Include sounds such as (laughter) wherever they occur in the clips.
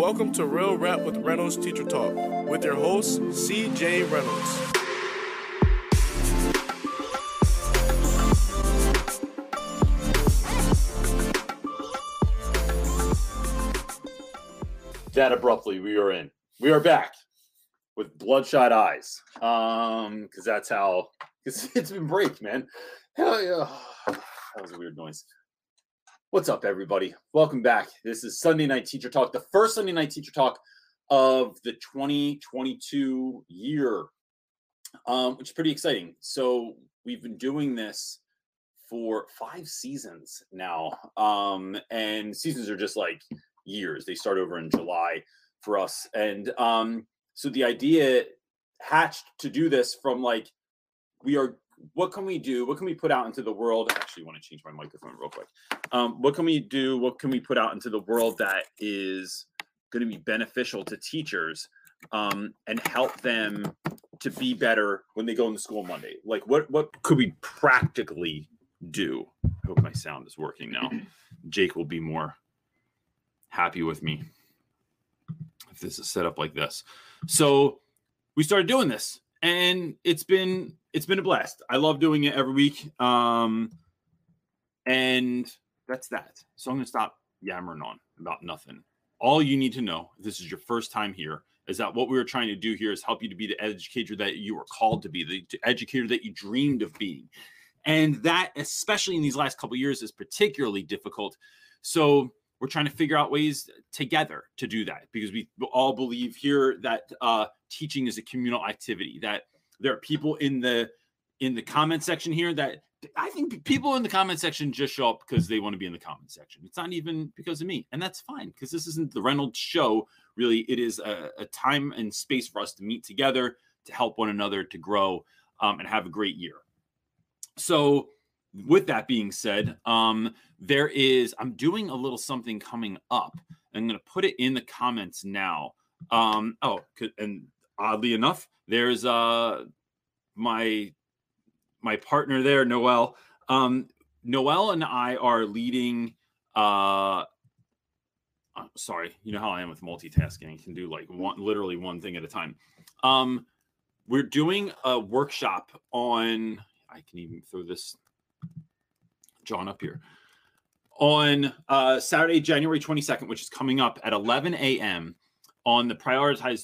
Welcome to Real Rap with Reynolds Teacher Talk with your host, CJ Reynolds. That abruptly, we are in. We are back with bloodshot eyes. Um, because that's how. Because (laughs) it's been break, man. Hell yeah. (sighs) That was a weird noise. What's up, everybody? Welcome back. This is Sunday Night Teacher Talk, the first Sunday Night Teacher Talk of the 2022 year, um, which is pretty exciting. So we've been doing this for five seasons now, um, and seasons are just like years. They start over in July for us, and um, so the idea hatched to do this from like we are what can we do? What can we put out into the world? I actually want to change my microphone real quick. Um, what can we do? What can we put out into the world that is going to be beneficial to teachers um, and help them to be better when they go into school Monday? Like, what what could we practically do? I hope my sound is working now. Jake will be more happy with me if this is set up like this. So we started doing this, and it's been it's been a blast. I love doing it every week. Um, and that's that. So I'm gonna stop yammering on about nothing. All you need to know, if this is your first time here, is that what we were trying to do here is help you to be the educator that you were called to be, the educator that you dreamed of being. And that, especially in these last couple years, is particularly difficult. So we're trying to figure out ways together to do that because we all believe here that uh, teaching is a communal activity that there are people in the in the comment section here that I think people in the comment section just show up because they want to be in the comment section. It's not even because of me, and that's fine because this isn't the Reynolds show. Really, it is a, a, time and space for us to meet together to help one another to grow um, and have a great year. So, with that being said, um, there is I'm doing a little something coming up. I'm going to put it in the comments now. Um, oh, and oddly enough, there's uh my my partner there, Noel. Um, Noel and I are leading. Uh, uh, sorry, you know how I am with multitasking. I can do like one, literally one thing at a time. Um, we're doing a workshop on. I can even throw this John up here on uh, Saturday, January 22nd, which is coming up at 11 a.m. on the prioritize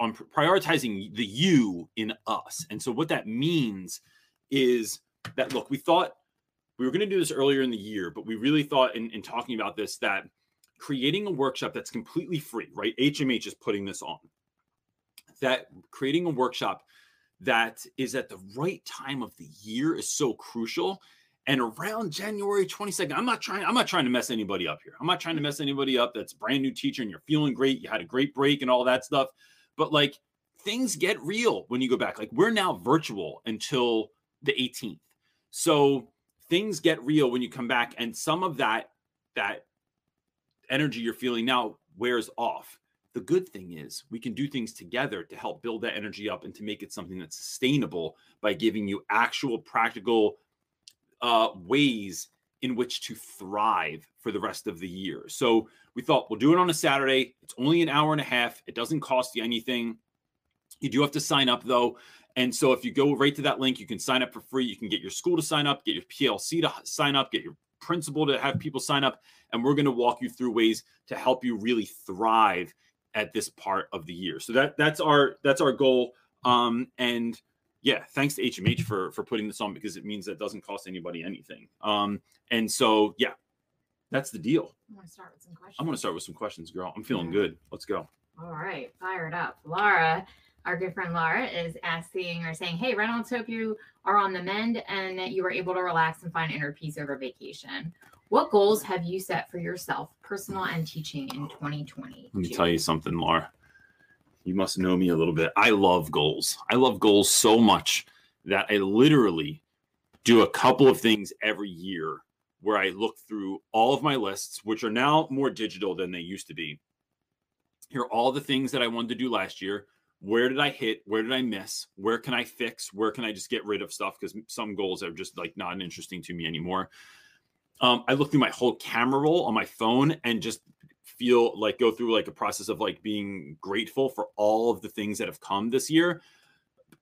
on prioritizing the you in us. And so what that means is that look, we thought we were going to do this earlier in the year, but we really thought in, in talking about this that creating a workshop that's completely free, right? HMH is putting this on. That creating a workshop that is at the right time of the year is so crucial and around January 22nd, I'm not trying, I'm not trying to mess anybody up here. I'm not trying to mess anybody up that's brand new teacher and you're feeling great. You had a great break and all that stuff. But like things get real when you go back. Like we're now virtual until the 18th. So things get real when you come back. And some of that, that energy you're feeling now wears off. The good thing is we can do things together to help build that energy up and to make it something that's sustainable by giving you actual practical uh, ways in which to thrive for the rest of the year. So we thought we'll do it on a Saturday. It's only an hour and a half. It doesn't cost you anything. You do have to sign up though. And so if you go right to that link, you can sign up for free. You can get your school to sign up, get your PLC to sign up, get your principal to have people sign up. And we're going to walk you through ways to help you really thrive at this part of the year. So that that's our that's our goal. Um, and yeah, thanks to HMH for for putting this on because it means that it doesn't cost anybody anything. Um, and so yeah, that's the deal. I'm gonna start with some questions. I'm gonna start with some questions, girl. I'm feeling good. Let's go. All right, fired up. Laura, our good friend Laura, is asking or saying, "Hey, Reynolds, hope you are on the mend and that you were able to relax and find inner peace over vacation. What goals have you set for yourself, personal and teaching, in 2020?" Let me tell you something, Laura you must know me a little bit. I love goals. I love goals so much that I literally do a couple of things every year where I look through all of my lists, which are now more digital than they used to be. Here are all the things that I wanted to do last year. Where did I hit? Where did I miss? Where can I fix? Where can I just get rid of stuff? Because some goals are just like not interesting to me anymore. Um, I look through my whole camera roll on my phone and just feel like go through like a process of like being grateful for all of the things that have come this year.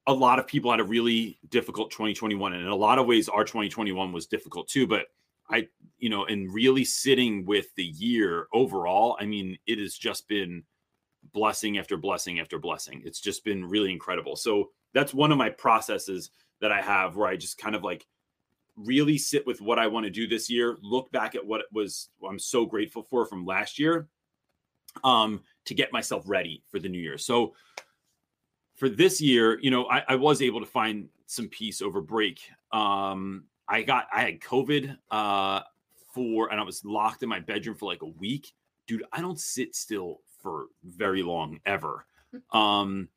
A lot of people had a really difficult 2021, and in a lot of ways, our 2021 was difficult too. But I, you know, and really sitting with the year overall, I mean, it has just been blessing after blessing after blessing. It's just been really incredible. So that's one of my processes that I have where I just kind of like really sit with what I want to do this year, look back at what it was I'm so grateful for from last year um to get myself ready for the new year. So for this year, you know, I, I was able to find some peace over break. Um I got I had COVID uh for and I was locked in my bedroom for like a week. Dude, I don't sit still for very long ever. (laughs) Um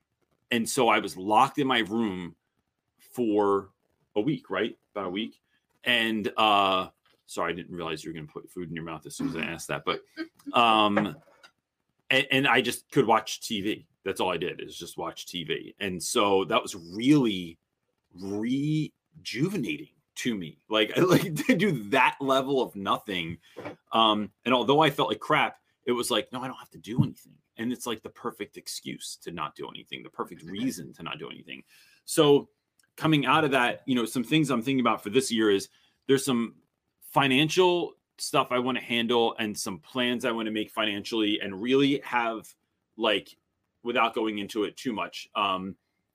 and so I was locked in my room for a week, right? About a week. And uh sorry, I didn't realize you were gonna put food in your mouth as soon as I asked that, but um and, and I just could watch TV. That's all I did is just watch TV. And so that was really rejuvenating to me. Like (laughs) like to do that level of nothing. Um, and although I felt like crap, it was like, no, I don't have to do anything. And it's like the perfect excuse to not do anything, the perfect reason to not do anything. So coming out of that, you know, some things I'm thinking about for this year is there's some financial stuff I want to handle and some plans I want to make financially and really have like without going into it too much um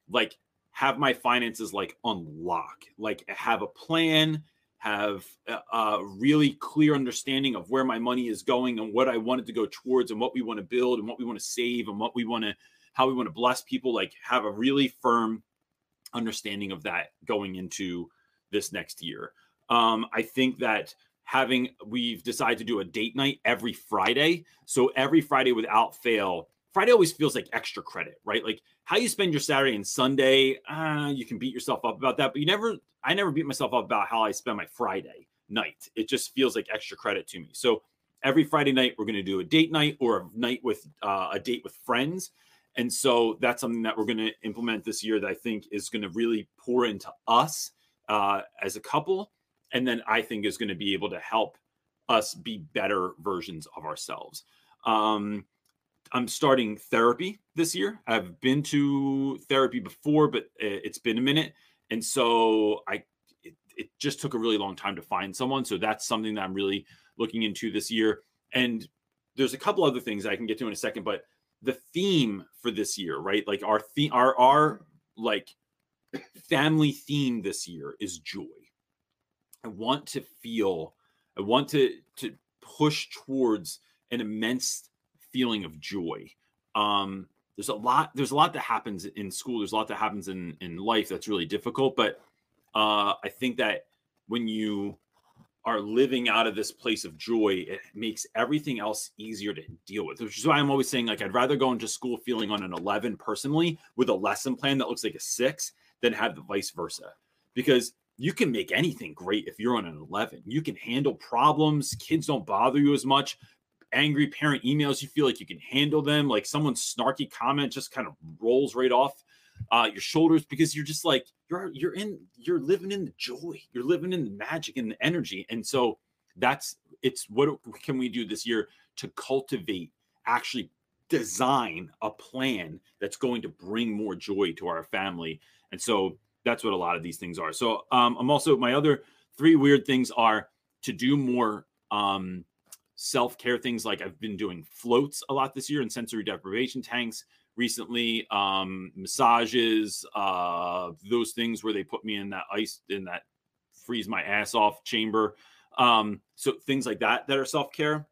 like have my finances like on lock like have a plan have a, a really clear understanding of where my money is going and what I want it to go towards and what we want to build and what we want to save and what we want to how we want to bless people like have a really firm understanding of that going into this next year um I think that having we've decided to do a date night every Friday. So every Friday without fail, Friday always feels like extra credit, right? Like how you spend your Saturday and Sunday, uh, you can beat yourself up about that, but you never, I never beat myself up about how I spend my Friday night. It just feels like extra credit to me. So every Friday night, we're going to do a date night or a night with uh, a date with friends. And so that's something that we're going to implement this year that I think is going to really pour into us uh, as a couple and then I think is going to be able to help us be better versions of ourselves. Um, I'm starting therapy this year. I've been to therapy before, but it's been a minute, and so I it, it just took a really long time to find someone. So that's something that I'm really looking into this year. And there's a couple other things I can get to in a second, but the theme for this year, right? Like our theme, our our like family theme this year is joy I want to feel, I want to to push towards an immense feeling of joy. Um, there's a lot, there's a lot that happens in school. There's a lot that happens in in life that's really difficult. But uh, I think that when you are living out of this place of joy, it makes everything else easier to deal with. Which is why I'm always saying, like, I'd rather go into school feeling on an 11 personally with a lesson plan that looks like a six than have the vice versa. Because you can make anything great if you're on an 11. You can handle problems. Kids don't bother you as much. Angry parent emails, you feel like you can handle them. Like someone's snarky comment just kind of rolls right off uh, your shoulders because you're just like you're you're in you're living in the joy. You're living in the magic and the energy. And so that's it's what can we do this year to cultivate actually design a plan that's going to bring more joy to our family. And so that's what a lot of these things are. So um, I'm also my other three weird things are to do more um, self care things. Like I've been doing floats a lot this year and sensory deprivation tanks recently, um, massages, uh, those things where they put me in that ice in that freeze my ass off chamber. Um, so things like that that are self care.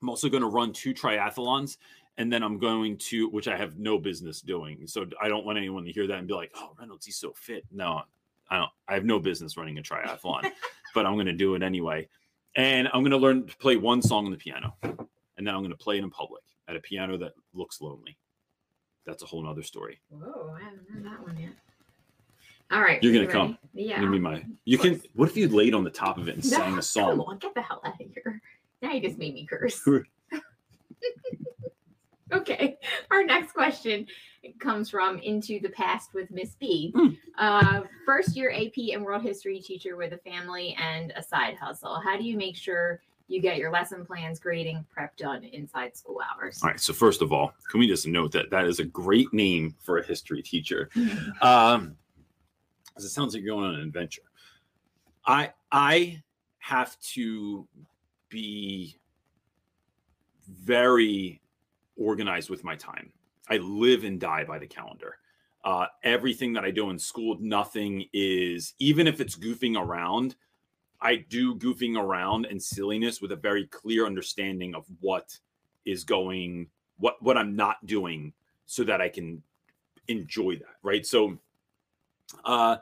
I'm also going to run two triathlons and then I'm going to, which I have no business doing. So I don't want anyone to hear that and be like, "Oh, Reynolds, he's so fit." No, I don't. I have no business running a triathlon, (laughs) but I'm going to do it anyway. And I'm going to learn to play one song on the piano, and then I'm going to play it in public at a piano that looks lonely. That's a whole nother story. Whoa, I haven't heard that one yet. All right, You're gonna you come. Yeah. Give me my. You can. What if you laid on the top of it and (laughs) No, sang a Come song? on, get the hell out of here. Now you just made me curse. (laughs) okay. Our next question comes from Into the Past with Miss B. Hmm. Uh, first year AP and world history teacher with a family and a side hustle. How do you make sure you get your lesson plans, grading, prep done inside school hours. All right. So first of all, can we just note that that is a great name for a history teacher? (laughs) Um, it sounds like you're going on an adventure. I I have to be very organized with my time. I live and die by the calendar. Uh, everything that I do in school, nothing is even if it's goofing around. I do goofing around and silliness with a very clear understanding of what is going, what what I'm not doing, so that I can enjoy that. Right. So, uh,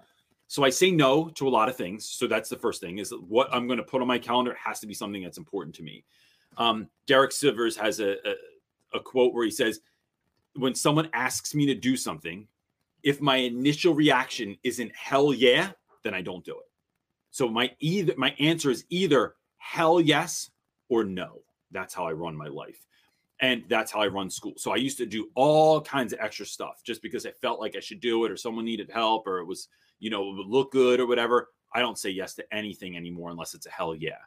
so I say no to a lot of things. So that's the first thing is what I'm going to put on my calendar has to be something that's important to me. Um, Derek Sivers has a, a a quote where he says, "When someone asks me to do something, if my initial reaction isn't hell yeah, then I don't do it." So my either my answer is either hell yes or no. That's how I run my life. And that's how I run school. So I used to do all kinds of extra stuff just because I felt like I should do it or someone needed help or it was, you know, it would look good or whatever. I don't say yes to anything anymore unless it's a hell yeah.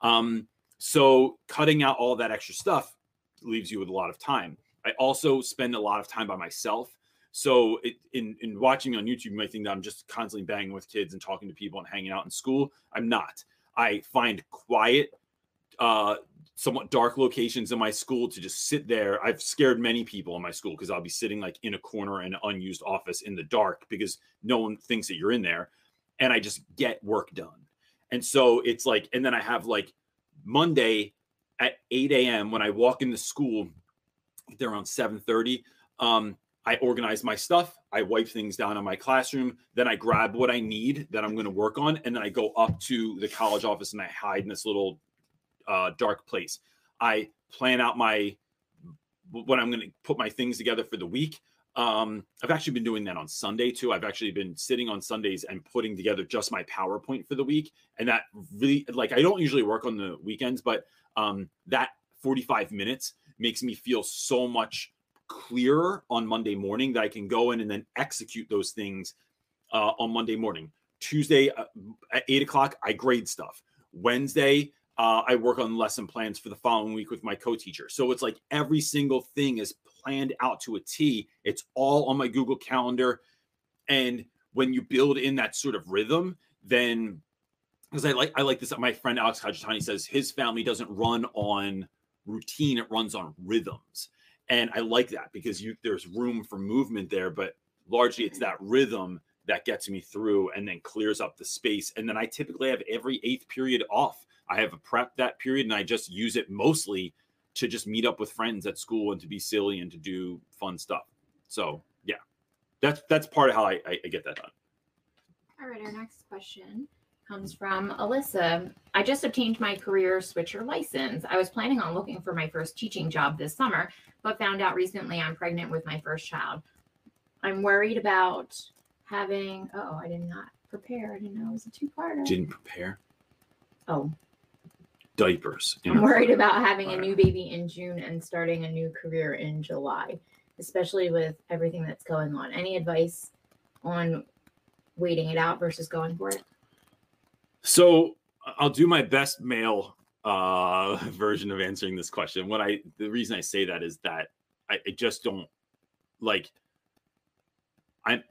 Um, so cutting out all that extra stuff leaves you with a lot of time. I also spend a lot of time by myself. So it, in in watching on YouTube, you might think that I'm just constantly banging with kids and talking to people and hanging out in school. I'm not. I find quiet, uh, somewhat dark locations in my school to just sit there. I've scared many people in my school because I'll be sitting like in a corner in an unused office in the dark because no one thinks that you're in there, and I just get work done. And so it's like, and then I have like Monday at 8 a.m. when I walk into school, they're around 7:30. Um, I organize my stuff, I wipe things down in my classroom, then I grab what I need that I'm going to work on, and then I go up to the college office and I hide in this little uh, dark place. I plan out my what I'm going to put my things together for the week. Um, I've actually been doing that on Sunday too. I've actually been sitting on Sundays and putting together just my PowerPoint for the week, and that really like I don't usually work on the weekends, but um, that 45 minutes makes me feel so much clearer on Monday morning that I can go in and then execute those things uh, on Monday morning. Tuesday uh, at eight o'clock, I grade stuff. Wednesday, uh, I work on lesson plans for the following week with my co-teacher. So it's like every single thing is planned out to a T. It's all on my Google Calendar, and when you build in that sort of rhythm, then because I like I like this. My friend Alex Kajitani says his family doesn't run on routine; it runs on rhythms, and I like that because you there's room for movement there, but largely it's that rhythm that gets me through and then clears up the space. And then I typically have every eighth period off. I have a prep that period, and I just use it mostly to just meet up with friends at school and to be silly and to do fun stuff. So yeah, that's that's part of how I, I, I get that done. All right, our next question comes from Alyssa. I just obtained my career switcher license. I was planning on looking for my first teaching job this summer, but found out recently I'm pregnant with my first child. I'm worried about having, oh, I did not prepare. I didn't know it was a two parter. Didn't prepare Oh, diapers. I'm worried about having a new baby in June and starting a new career in July, especially with everything that's going on. Any advice on waiting it out versus going for it? So I'll do my best male uh (laughs) version of answering this question. What I the reason I say that is that I, I just don't like I'm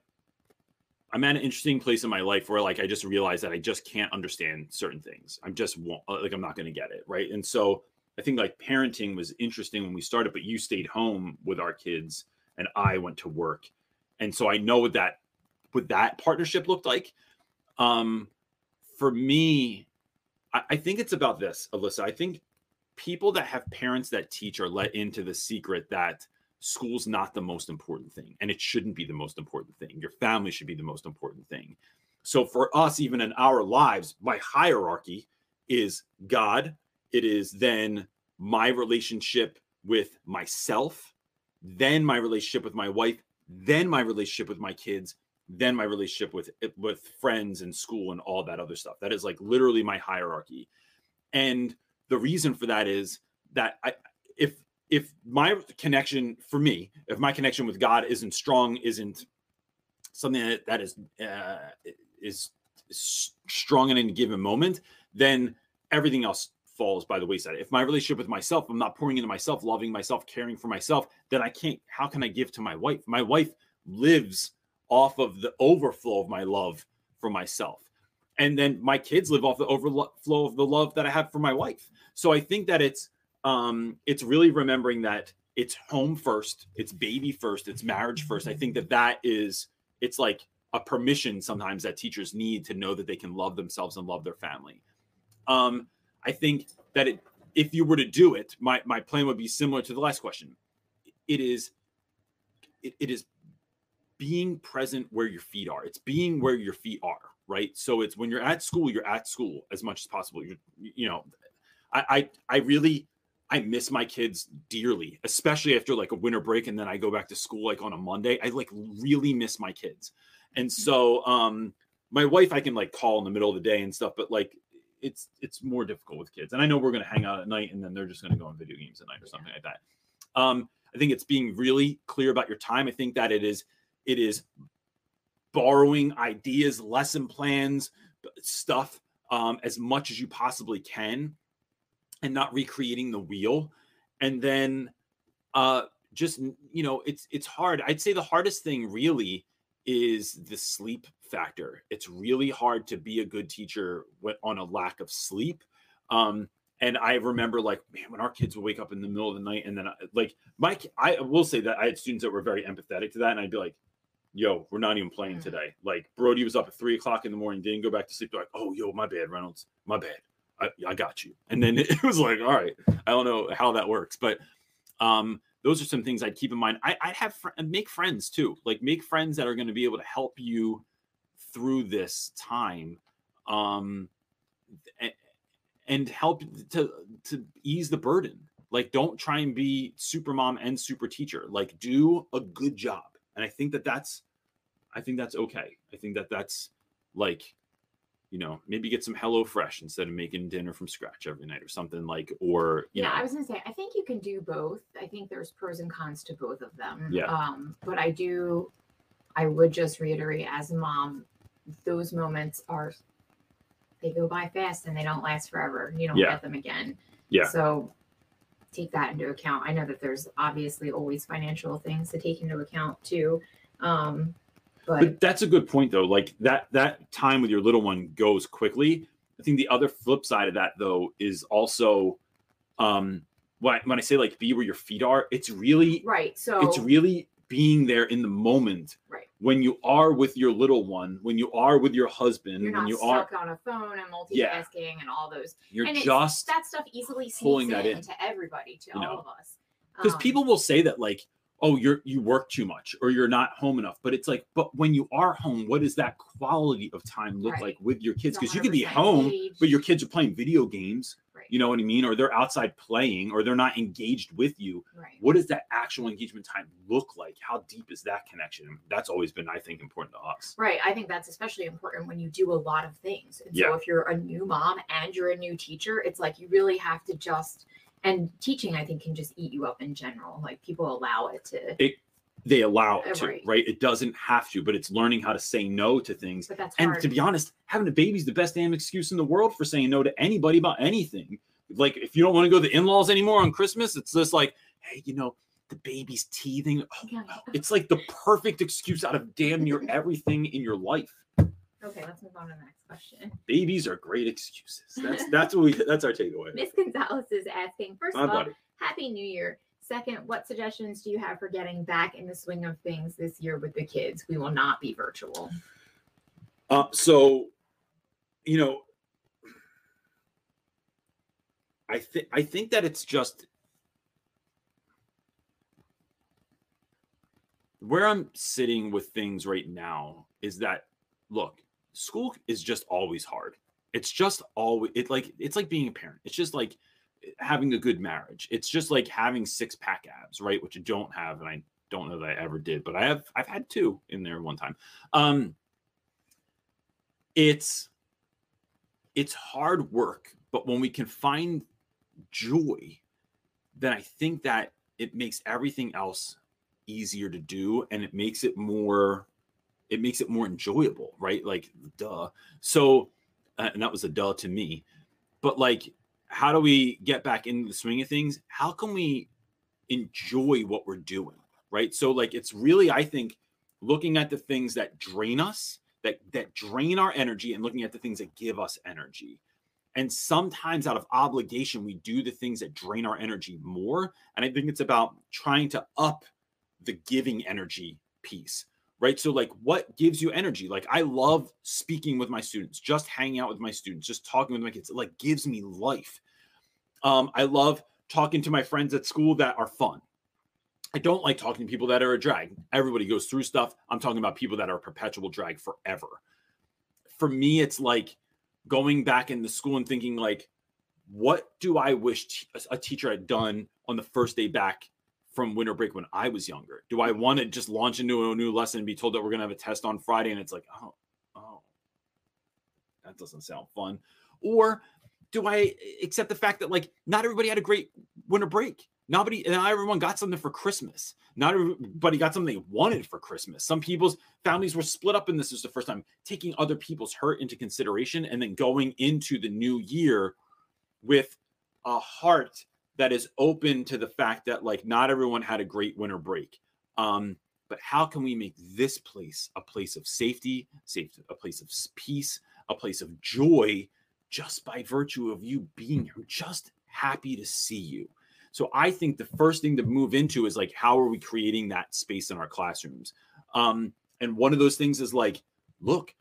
I'm at an interesting place in my life where like I just realize that I just can't understand certain things. I'm just like I'm not gonna get it. Right. And so I think like parenting was interesting when we started, but you stayed home with our kids and I went to work. And so I know what that what that partnership looked like. Um for me, I, I think it's about this, Alyssa. I think people that have parents that teach are let into the secret that school's not the most important thing and it shouldn't be the most important thing. Your family should be the most important thing. So for us, even in our lives, my hierarchy is God. It is then my relationship with myself, then my relationship with my wife, then my relationship with my kids, then my relationship with with friends and school and all that other stuff. That is like literally my hierarchy. And the reason for that is that I if if my connection for me, if my connection with God isn't strong, isn't something that, that is uh, is, is strong in any given moment, then everything else falls by the wayside. If my relationship with myself, I'm not pouring into myself, loving myself, caring for myself, then I can't. How can I give to my wife? My wife lives off of the overflow of my love for myself. And then my kids live off the overflow of the love that I have for my wife. So I think that it's um it's really remembering that it's home first, it's baby first, it's marriage first. I think that that is it's like a permission sometimes that teachers need to know that they can love themselves and love their family. Um I think that it if you were to do it, my my plan would be similar to the last question. It is it, it is being present where your feet are. It's being where your feet are, right? So it's when you're at school, you're at school as much as possible. You're, you know, I, I, I really, I miss my kids dearly, especially after like a winter break, and then I go back to school like on a Monday. I like really miss my kids, and Mm-hmm. so um, my wife I can like call in the middle of the day and stuff, but like it's it's more difficult with kids. And I know we're gonna hang out at night, and then they're just gonna go on video games at night or something like that. Um, I think it's being really clear about your time. I think that it is it is borrowing ideas lesson plans stuff um, as much as you possibly can and not recreating the wheel. And then uh just you know it's it's hard. I'd say the hardest thing really is the sleep factor. It's really hard to be a good teacher on a lack of sleep. Um and i remember like man when our kids would wake up in the middle of the night and then like mike i will say that i had students that were very empathetic to that and i'd be like yo, we're not even playing today. Like Brody was up at three o'clock in the morning, didn't go back to sleep. They're like, oh, yo, my bad, Reynolds, my bad. I, I got you. And then (laughs) it was like, all right, I don't know how that works, but um, those are some things I'd keep in mind. I, I'd have fr- make friends too, like make friends that are going to be able to help you through this time, um, a- and help to to ease the burden. Like, don't try and be super mom and super teacher. Like, do a good job and i think that that's i think that's okay i think that that's like you know maybe get some hello fresh instead of making dinner from scratch every night or something like or you yeah, know I was gonna say I think you can do both. I think there's pros and cons to both of them. Yeah. Um, but I do I would just reiterate as a mom, those moments are they go by fast and they don't last forever. You don't Yeah. get them again. Yeah. So take that into account. I know that there's obviously always financial things to take into account too. Um, but, but that's a good point though like that that time with your little one goes quickly i think the other flip side of that though is also um when I, when I say like be where your feet are it's really right. So it's really being there in the moment. When you are with your little one when you are with your husband you're when you are stuck on a phone and multitasking Yeah. and all those you're and it's- just that stuff easily pulling that in to everybody, to You all know. of us. because Um, people will say that like oh you're you work too much or you're not home enough but it's like but when you are home what does that quality of time look Right. like with your kids because you can be home engaged. but your kids are playing video games you know what i mean or they're outside playing or they're not engaged with you right. what does that actual engagement time look like how deep is that connection that's always been i think important to us Right. I think that's especially important when you do a lot of things. And so if you're a new mom and you're a new teacher, it's like you really have to just and teaching I think can just eat you up in general. Like people allow it to they allow it to right. right it doesn't have to but it's learning how to say no to things but that's And hard. to be honest, having a baby's the best damn excuse in the world for saying no to anybody about anything. Like if you don't want to go to the in-laws anymore on Christmas, it's just like, hey, you know, the baby's teething. Oh, Yeah. It's like the perfect excuse out of damn near everything in your life. okay, let's move on to the next question. Babies are great excuses. That's (laughs) that's what we that's our takeaway. Miss Gonzalez is asking, first My of all, buddy. Happy New Year. Second, what suggestions do you have for getting back in the swing of things this year with the kids? We will not be virtual. Uh, so, you know, I think I think that it's just where I'm sitting with things right now is that look, school is just always hard. It's just always it like it's like being a parent. It's just like having a good marriage. It's just like having six pack abs, right? Which I don't have, and I don't know that I ever did, but I have I've had two in there one time. Um it's it's hard work but when we can find joy then i think that it makes everything else easier to do and it makes it more it makes it more enjoyable right like duh so uh, and that was a duh to me but like how do we get back into the swing of things? How can we enjoy what we're doing? Right. So, like, it's really, I think, looking at the things that drain us, that that drain our energy, and looking at the things that give us energy. And sometimes, out of obligation, we do the things that drain our energy more. And I think it's about trying to up the giving energy piece right? So, like, what gives you energy? Like, I love speaking with my students, just hanging out with my students, just talking with my kids. It like gives me life. Um, I love talking to my friends at school that are fun. I don't like talking to people that are a drag. Everybody goes through stuff. I'm talking about people that are perpetual drag forever. For me, it's like going back into school and thinking, like, what do I wish t- a teacher had done on the first day back from winter break when I was younger? Do I want to just launch into a new lesson and be told that we're going to have a test on Friday and it's like, oh, oh, that doesn't sound fun? Or do I accept the fact that like not everybody had a great winter break? Nobody, not everyone got something for Christmas. Not everybody got something they wanted for Christmas. Some people's families were split up, and this is the first time taking other people's hurt into consideration and then going into the new year with a heart that is open to the fact that like not everyone had a great winter break. Um, but how can we make this place a place of safety, safe, a place of peace, a place of joy, just by virtue of you being here? Just happy to see you. So I think the first thing to move into is like, how are we creating that space in our classrooms? Um, and one of those things is like, look,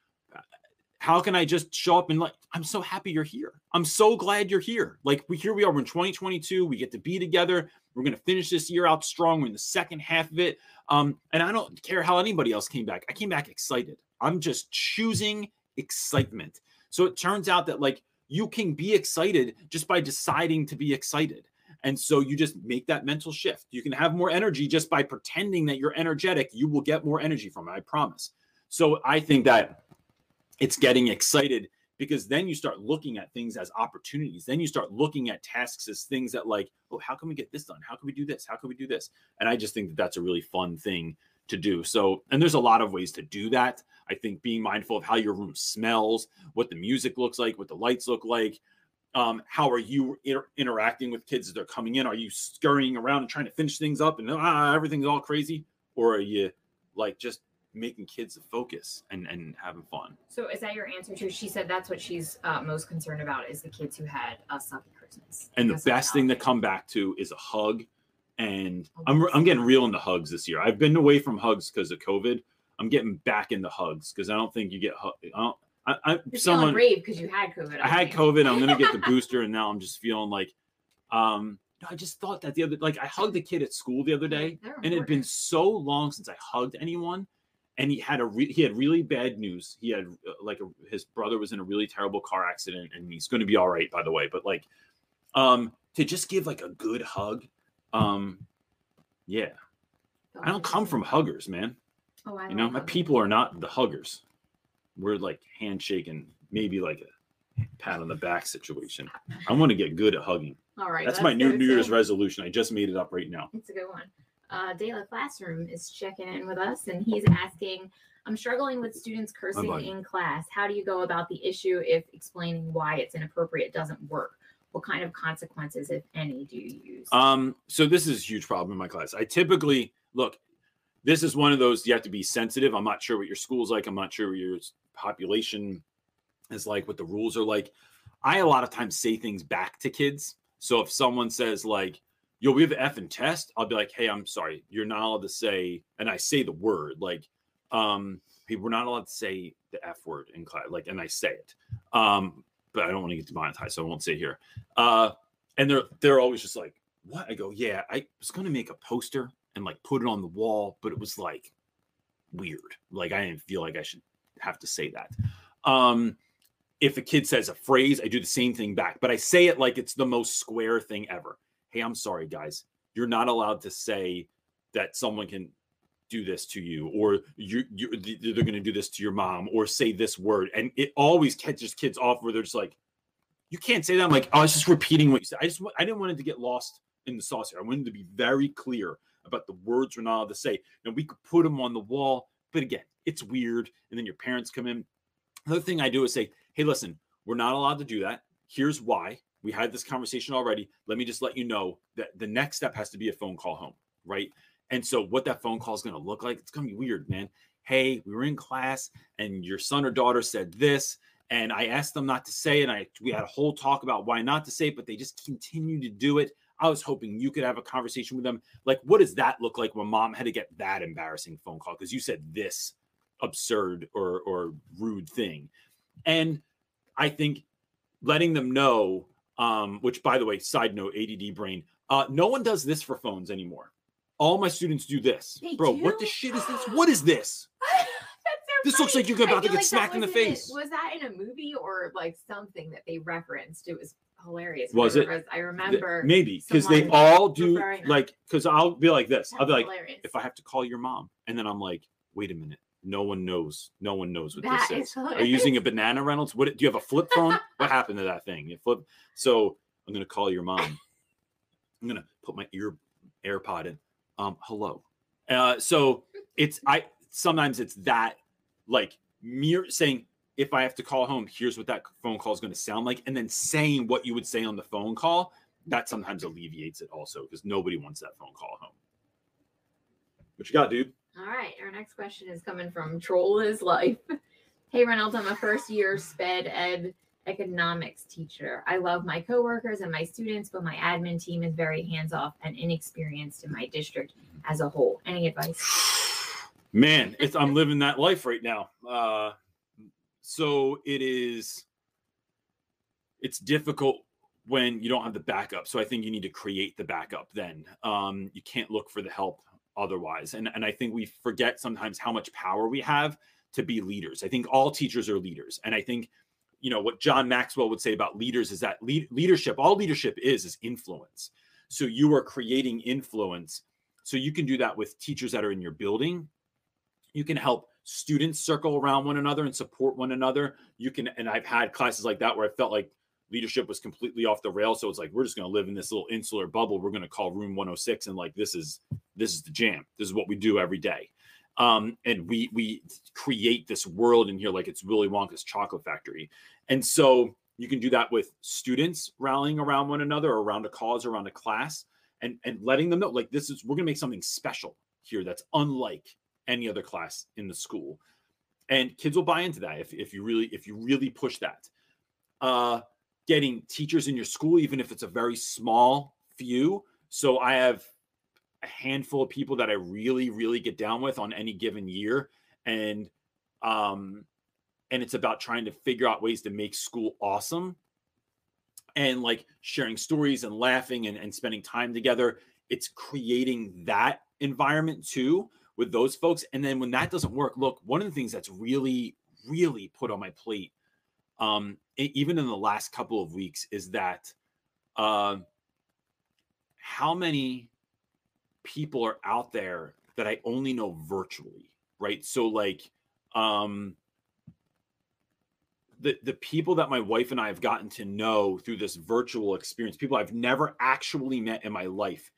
how can I just show up and like, I'm so happy you're here. I'm so glad you're here. Like we here we are. We're in 2022. We get to be together. We're gonna finish this year out strong. We're in the second half of it. Um, and I don't care how anybody else came back. I came back excited. I'm just choosing excitement. So it turns out that like you can be excited just by deciding to be excited. And so you just make that mental shift. You can have more energy just by pretending that you're energetic. You will get more energy from it. I promise. So I think that it's getting excited because then you start looking at things as opportunities. Then you start looking at tasks as things that like oh how can we get this done? How can we do this? How can we do this? And i just think that that's a really fun thing to do. So and there's a lot of ways to do that. I think being mindful of how your room smells what the music looks like what the lights look like um, how are you inter- interacting with kids as they're coming in? Are you scurrying around and trying to finish things up and ah, everything's all crazy? Or are you like just making kids focus and and having fun. So is that your answer to? She said that's what she's uh, most concerned about is the kids who had a sucky Christmas. And the best thing to come back to is a hug. And oh, I'm I'm getting real into hugs this year. I've been away from hugs because of COVID. I'm getting back into hugs because I don't think you get hug. I don't, I, I You're someone brave because you had COVID. I, I had COVID. I'm gonna get the (laughs) booster, and now I'm just feeling like, um, I just thought that the other like I hugged a kid at school the other day, and it had been so long since I hugged anyone and he had a re- he had really bad news. He had uh, like a, his brother was in a really terrible car accident, and he's going to be all right, by the way. But like, um, to just give like a good hug, um, yeah. I don't come from huggers, man. Oh, I you know, my people are not the huggers. We're like handshaking, maybe like a pat on the back situation. I want to get good at hugging. All right, that's, that's my new New Year's resolution. I just made it up right now. It's a good one uh, Dayla Classroom is checking in with us and he's asking, I'm struggling with students cursing in class. How do you go about the issue if explaining why it's inappropriate doesn't work? What kind of consequences, if any, do you use? Um, so this is a huge problem in my class. I typically look, this is one of those you have to be sensitive. I'm not sure what your school's like. I'm not sure what your population is like, what the rules are like. I a lot of times say things back to kids. So if someone says like, yo, we have F in test, I'll be like, hey, I'm sorry, you're not allowed to say, and I say the word like, um, hey, we're not allowed to say the F word in class, like, and I say it, um, but I don't want to get demonetized, so I won't say here. Uh, and they're they're always just like, what? I go, yeah, I was gonna make a poster and like put it on the wall, but it was like weird. Like I didn't feel like I should have to say that. Um, if a kid says a phrase, I do the same thing back, but I say it like it's the most square thing ever hey, I'm sorry, guys. You're not allowed to say that someone can do this to you or you, you they're going to do this to your mom or say this word. And it always catches kids off where they're just like you can't say that. I'm like oh, i was just repeating what you said. I just i didn't want it to get lost in the sauce here. I wanted to be very clear about the words we're not allowed to say. And we could put them on the wall but again it's weird. And then your parents come in. Another thing i do is say hey listen we're not allowed to do that. Here's why we had this conversation already. Let me just let you know that the next step has to be a phone call home, right? And so, what that phone call is going to look like, it's going to be weird, man. Hey, we were in class and your son or daughter said this, and I asked them not to say it. And I we had a whole talk about why not to say it, but they just continue to do it. I was hoping you could have a conversation with them. Like, what does that look like when mom had to get that embarrassing phone call because you said this absurd or or rude thing? And I think letting them know, um, which by the way, side note, ADD brain, uh, no one does this for phones anymore. All my students do this, They bro. What the shit is this? What is this? (laughs) That's This looks like you're about to get like smacked in the face. was that in a movie or like something that they referenced? It was hilarious. Was whenever it? I remember. Maybe because they all do like because I'll be like this. I'll be like, hilarious. if I have to call your mom, and then I'm like, wait a minute, no one knows, no one knows what That this is is. Are you using a banana Reynolds? What do you have a flip phone? what happened to that thing? You flip. So I'm gonna call your mom. I'm gonna put my ear AirPod in. Um, hello. Uh, so it's I sometimes it's that like mere saying if I have to call home, here's what that phone call is going to sound like, and then saying what you would say on the phone call. That sometimes alleviates it also because nobody wants that phone call home. What you got, dude? All right, our next question is coming from Troll His Life. (laughs) Hey Reynolds, I'm a first year sped ed economics teacher. I love my coworkers and my students, but my admin team is very hands off and inexperienced in my district as a whole. Any advice? (sighs) Man, it's I'm living that life right now. Uh, so it is. It's difficult when you don't have the backup. So I think you need to create the backup. Then um, you can't look for the help otherwise. And and I think we forget sometimes how much power we have to be leaders. I think all teachers are leaders, and I think you know what John Maxwell would say about leaders is that lead, leadership. All leadership is is influence. So you are creating influence. So you can do that with teachers that are in your building you can help students circle around one another and support one another you can and i've had classes like that where i felt like leadership was completely off the rail so it's like we're just going to live in this little insular bubble. We're going to call room 106 and like this is this is the jam. This is what we do every day. Um and we we create this world in here like it's willy wonka's chocolate factory. And so you can do that with students rallying around one another around a cause around a class and and letting them know like this is we're going to make something special here that's unlike any other class in the school. And kids will buy into that if, if you really if you really push that. Uh getting teachers in your school even if it's a very small few. So i have a handful of people that i really really get down with on any given year. And um and it's about trying to figure out ways to make school awesome and like sharing stories and laughing and, and spending time together. It's creating that environment too with those folks. And then when that doesn't work, look, one of the things that's really, really put on my plate, um, even in the last couple of weeks, is that uh, how many people are out there that I only know virtually, right? So like um the the people that my wife and I have gotten to know through this virtual experience, people I've never actually met in my life,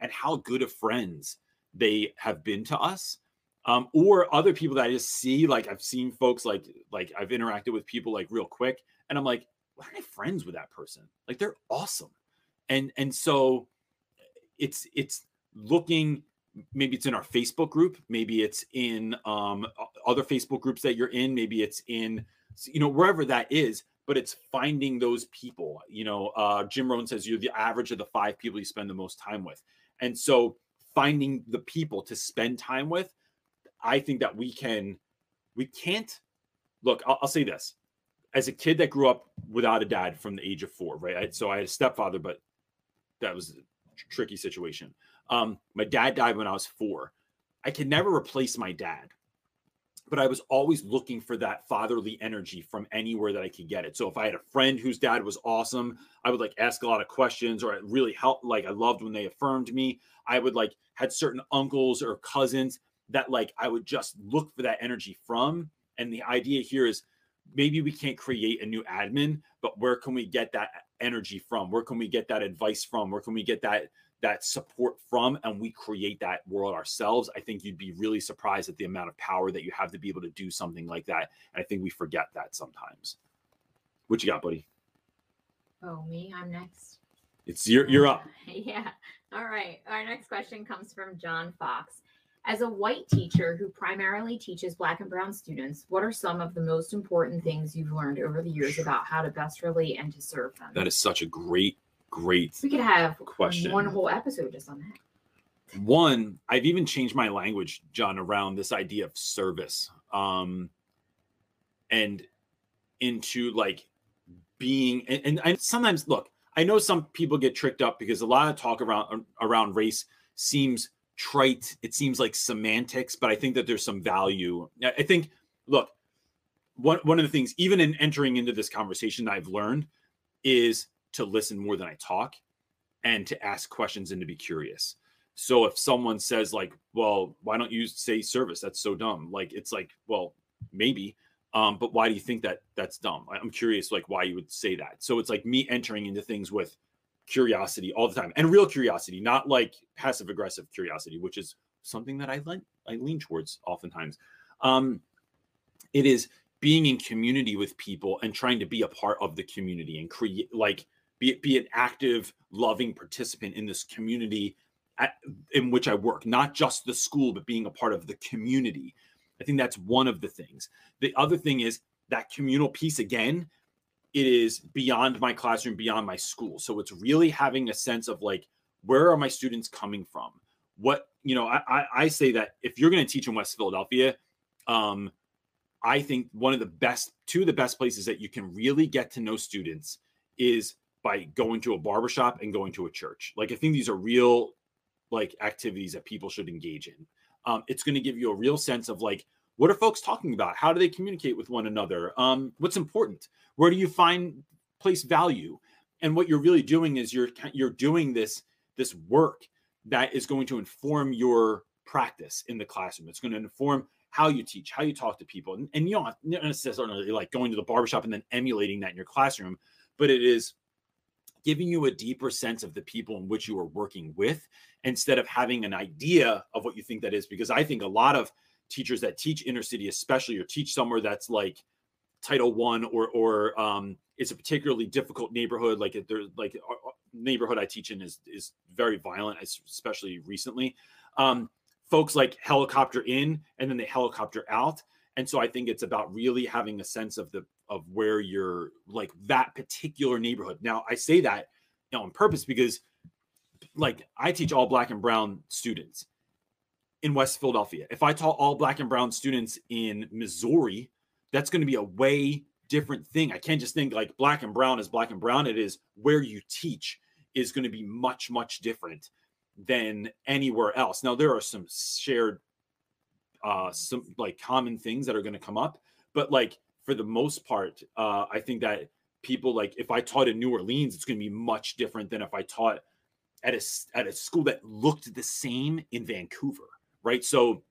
and how good of friends they have been to us um, or other people that i just see like i've seen folks like like i've interacted with people like real quick and i'm like why am i friends with that person? Like they're awesome. And and so it's it's looking maybe it's in our facebook group maybe it's in um other facebook groups that you're in maybe it's in you know wherever that is but it's finding those people you know uh jim rohn says you're the average of the five people you spend the most time with. And so finding the people to spend time with i think that we can we can't look i'll, I'll say this as a kid that grew up without a dad from the age of four right I, so i had a stepfather but that was a tr- tricky situation um my dad died when i was four i could never replace my dad but I was always looking for that fatherly energy from anywhere that I could get it. So if I had a friend whose dad was awesome, I would like ask a lot of questions or it really helped. Like I loved when they affirmed me. I would like had certain uncles or cousins that like I would just look for that energy from. And the idea here is maybe we can't create a new admin, but where can we get that energy from? Where can we get that advice from? Where can we get that that support from and we create that world ourselves i think you'd be really surprised at the amount of power that you have to be able to do something like that and i think we forget that sometimes what you got buddy Oh, me? I'm next. It's you're you're up. (laughs) Yeah. All right. Our next question comes from John Fox. As a white teacher who primarily teaches Black and Brown students, what are some of the most important things you've learned over the years about how to best relate and to serve them? That is such a great, great we could have question. one whole episode just on that. one i've even changed my language john around this idea of service um and into like being and, and I sometimes look i know some people get tricked up because a lot of talk around around race seems trite it seems like semantics but i think that there's some value i think look one, one of the things even in entering into this conversation i've learned is to listen more than i talk and to ask questions and to be curious so if someone says like, "Well, why don't you say service? That's so dumb." Like it's like, well, maybe, um, but why do you think that that's dumb? I'm curious, like why you would say that. So it's like me entering into things with curiosity all the time and real curiosity, not like passive aggressive curiosity, which is something that I lean I lean towards oftentimes. Um, it is being in community with people and trying to be a part of the community and create like be be an active, loving participant in this community at, in which I work, not just the school, but being a part of the community. I think that's one of the things. The other thing is that communal piece again, it is beyond my classroom, beyond my school. So it's really having a sense of like, where are my students coming from? What, you know, I, I, I say that if you're going to teach in West Philadelphia, um, I think one of the best, two of the best places that you can really get to know students is by going to a barbershop and going to a church. Like, I think these are real like activities that people should engage in. Um, it's going to give you a real sense of like what are folks talking about? How do they communicate with one another? Um, what's important? Where do you find place value? And what you're really doing is you're you're doing this this work that is going to inform your practice in the classroom. It's going to inform how you teach, how you talk to people, and, and you don't, necessarily like going to the barbershop and then emulating that in your classroom, but it is giving you a deeper sense of the people in which you are working with instead of having an idea of what you think that is because i think a lot of teachers that teach inner city especially or teach somewhere that's like title one or or um it's a particularly difficult neighborhood like if there's like uh, uh, neighborhood i teach in is is very violent especially recently. Um folks like helicopter in and then they helicopter out. And so i think it's about really having a sense of the of where you're like that particular neighborhood. Now i say that you know on purpose because like i teach all black and brown students in west philadelphia. If i taught all black and brown students in missouri that's going to be a way different thing. I can't just think like black and brown is black and brown. It is where you teach is going to be much much different than anywhere else. Now there are some shared uh some like common things that are going to come up but like for the most part uh i think that people like if i taught in new orleans it's going to be much different than if i taught at a at a school that looked the same in vancouver right so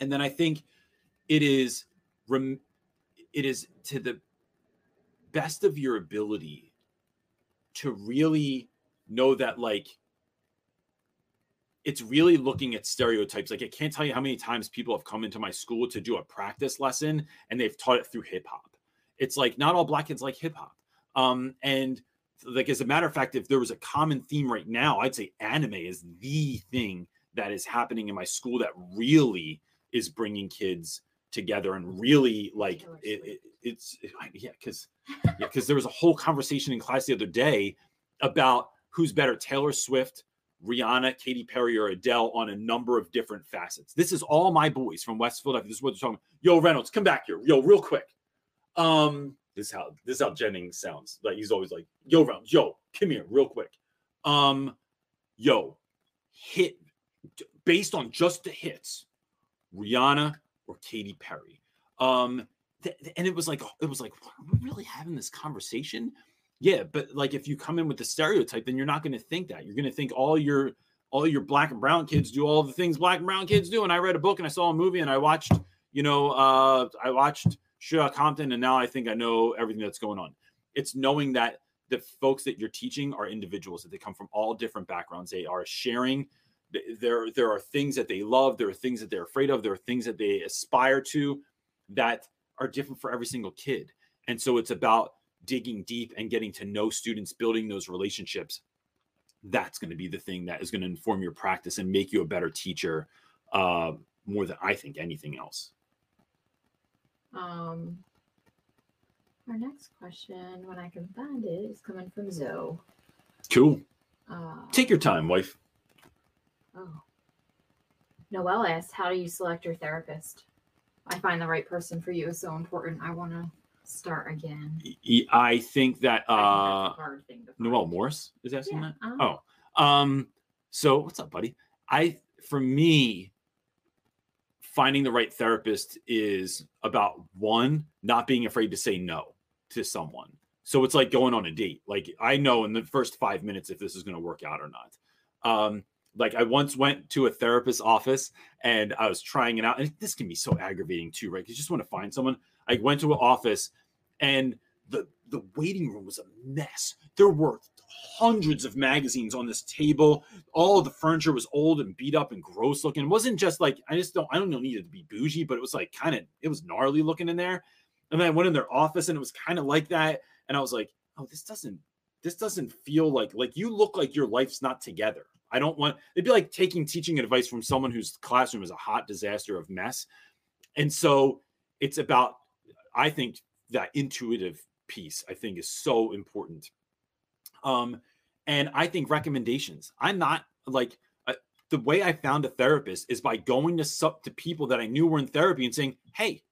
and then i think it is rem- it is to the best of your ability to really know that like it's really looking at stereotypes. Like I can't tell you how many times people have come into my school to do a practice lesson and they've taught it through hip hop. It's like not all black kids like hip hop. Um, and like as a matter of fact, if there was a common theme right now, I'd say anime is the thing that is happening in my school that really is bringing kids together and really like it, it, it's yeah because yeah because there was a whole conversation in class the other day about who's better Taylor Swift Rihanna, Katy Perry, or Adele on a number of different facets. This is all my boys from West Philadelphia. This is what they're talking about. Yo, Reynolds, come back here. Yo, real quick. Um, this is how this is how Jennings sounds. Like he's always like, yo, Reynolds, yo, come here, real quick. Um, yo, hit based on just the hits, Rihanna or Katy Perry. Um, th- th- and it was like it was like, are we really having this conversation? Yeah, but like if you come in with the stereotype, then you're not going to think that. You're going to think all your all your black and brown kids do all the things black and brown kids do. And I read a book and I saw a movie and I watched, you know, uh, I watched Straight Outta Compton and now I think I know everything that's going on. It's knowing that the folks that you're teaching are individuals that they come from all different backgrounds. They are sharing. Th- There, there are things that they love. There are things that they're afraid of. There are things that they aspire to that are different for every single kid. And so it's about digging deep and getting to know students, building those relationships, that's going to be the thing that is going to inform your practice and make you a better teacher uh, more than I think anything else. Um, our next question, when I can find it, is coming from Zoe. Cool. Uh, Take your time, wife. Oh. Noelle asked, "How do you select your therapist? I find the right person for you is so important. I want to start again. I think that I think uh, that's a hard thing to find. Noel Morris is asking Yeah, that. uh-huh. Oh, um, so what's up, buddy? I for me, finding the right therapist is about one, not being afraid to say no to someone. So it's like going on a date. Like I know in the first five minutes if this is going to work out or not. Um, like I once went to a therapist's office and I was trying it out, and this can be so aggravating too, right? You just want to find someone. I went to an office, and the the waiting room was a mess. There were hundreds of magazines on this table. All the furniture was old and beat up and gross looking. It wasn't just like I just don't I don't know need it to be bougie, but it was like kind of it was gnarly looking in there. And then I went in their office and it was kind of like that. And I was like, oh, this doesn't this doesn't feel like like you look like your life's not together. I don't want it'd be like taking teaching advice from someone whose classroom is a hot disaster of mess. And so it's about I think that intuitive piece I think is so important. Um and I think recommendations. I'm not like uh, the way I found a therapist is by going to sup to people that I knew were in therapy and saying, "Hey,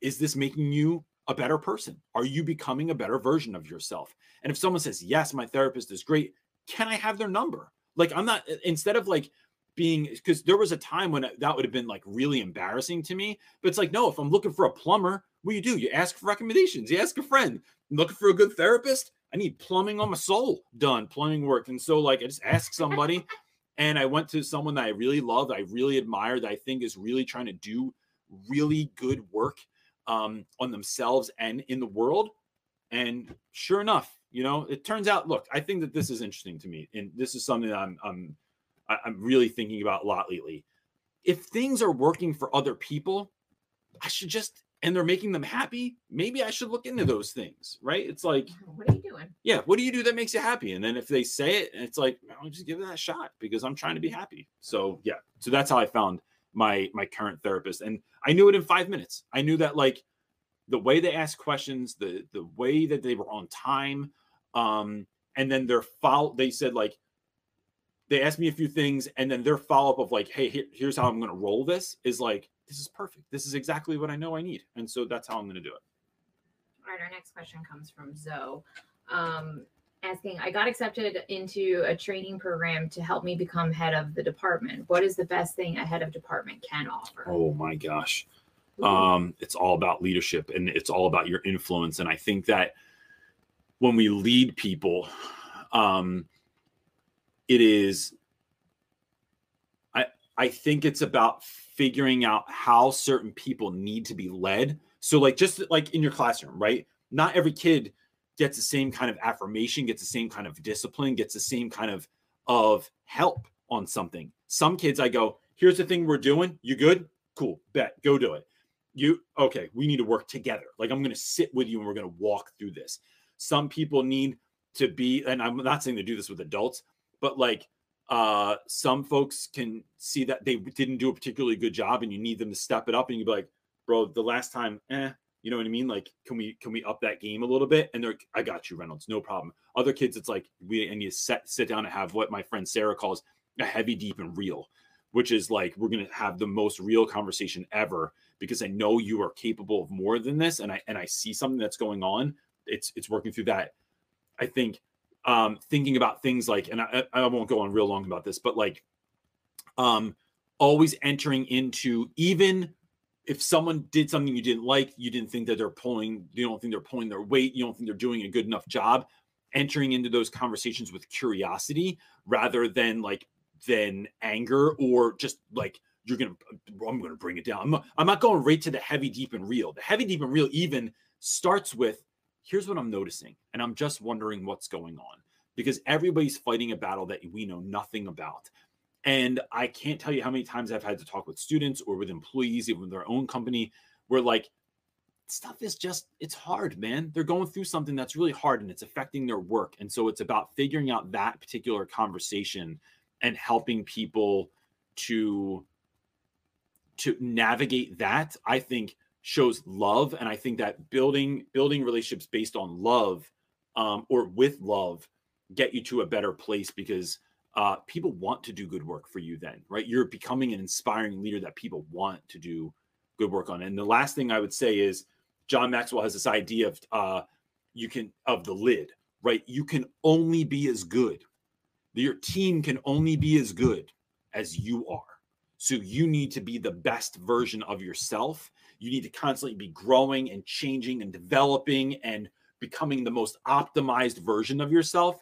is this making you a better person? Are you becoming a better version of yourself?" And if someone says, "Yes, my therapist is great," can I have their number? Like I'm not instead of like being because there was a time when that would have been like really embarrassing to me. But it's like, no, if I'm looking for a plumber, what do you do? You ask for recommendations. You ask a friend. I'm looking for a good therapist. I need plumbing on my soul done, plumbing work. And so like I just ask somebody. (laughs) and I went to someone that I really love, I really admire, that I think is really trying to do really good work um, on themselves and in the world. And sure enough, you know, it turns out. Look, I think that this is interesting to me, and this is something that I'm I'm I'm really thinking about a lot lately. If things are working for other people, I should just and they're making them happy. Maybe I should look into those things, right? It's like mm-hmm. What are you doing? yeah, what do you do that makes you happy? And then if they say it, it's like, I'll just give it that shot because I'm trying to be happy. So yeah, so that's how I found my my current therapist, and I knew it in five minutes. I knew that like the way they asked questions, the the way that they were on time, um, and then their follow. They said like they asked me a few things, and then their follow up of like, hey, here, here's how I'm going to roll this is like this is perfect. This is exactly what I know I need, and so that's how I'm going to do it. All right, our next question comes from Zoe. Um, asking, I got accepted into a training program to help me become head of the department. What is the best thing a head of department can offer? Oh my gosh. Ooh. um, it's all about leadership and it's all about your influence. And i think that when we lead people um, it is i i think it's about figuring out how certain people need to be led. So like just like in your classroom right? Not every kid gets the same kind of affirmation gets the same kind of discipline gets the same kind of of help on something. Some kids i go here's the thing we're doing. You good? Cool. Bet. Go do it you okay we need to work together. Like i'm going to sit with you and we're going to walk through this. Some people need to be and i'm not saying to do this with adults but like uh some folks can see that they didn't do a particularly good job and you need them to step it up and you be like bro the last time eh you know what i mean? Like can we can we up that game a little bit? And they're like, i got you reynolds no problem. Other kids it's like we and you set sit down and have what my friend sarah calls a heavy deep and real which is like we're going to have the most real conversation ever because I know you are capable of more than this and I and I see something that's going on it's it's working through that. I think um thinking about things like and I I won't go on real long about this but like um always entering into even if someone did something you didn't like you didn't think that they're pulling you don't think they're pulling their weight you don't think they're doing a good enough job entering into those conversations with curiosity rather than like than anger or just like you're gonna i'm gonna bring it down. I'm not, I'm not going right to the heavy deep and real. The heavy deep and real even starts with here's what i'm noticing and i'm just wondering what's going on because everybody's fighting a battle that we know nothing about. And i can't tell you how many times i've had to talk with students or with employees even with their own company where like stuff is just it's hard man. They're going through something that's really hard and it's affecting their work. And so it's about figuring out that particular conversation and helping people to to navigate that i think shows love. And i think that building building relationships based on love um, or with love get you to a better place because uh, people want to do good work for you then right? You're becoming an inspiring leader that people want to do good work on. And the last thing i would say is john maxwell has this idea of uh, you can of the lid right? You can only be as good. Your team can only be as good as you are so you need to be the best version of yourself. You need to constantly be growing and changing and developing and becoming the most optimized version of yourself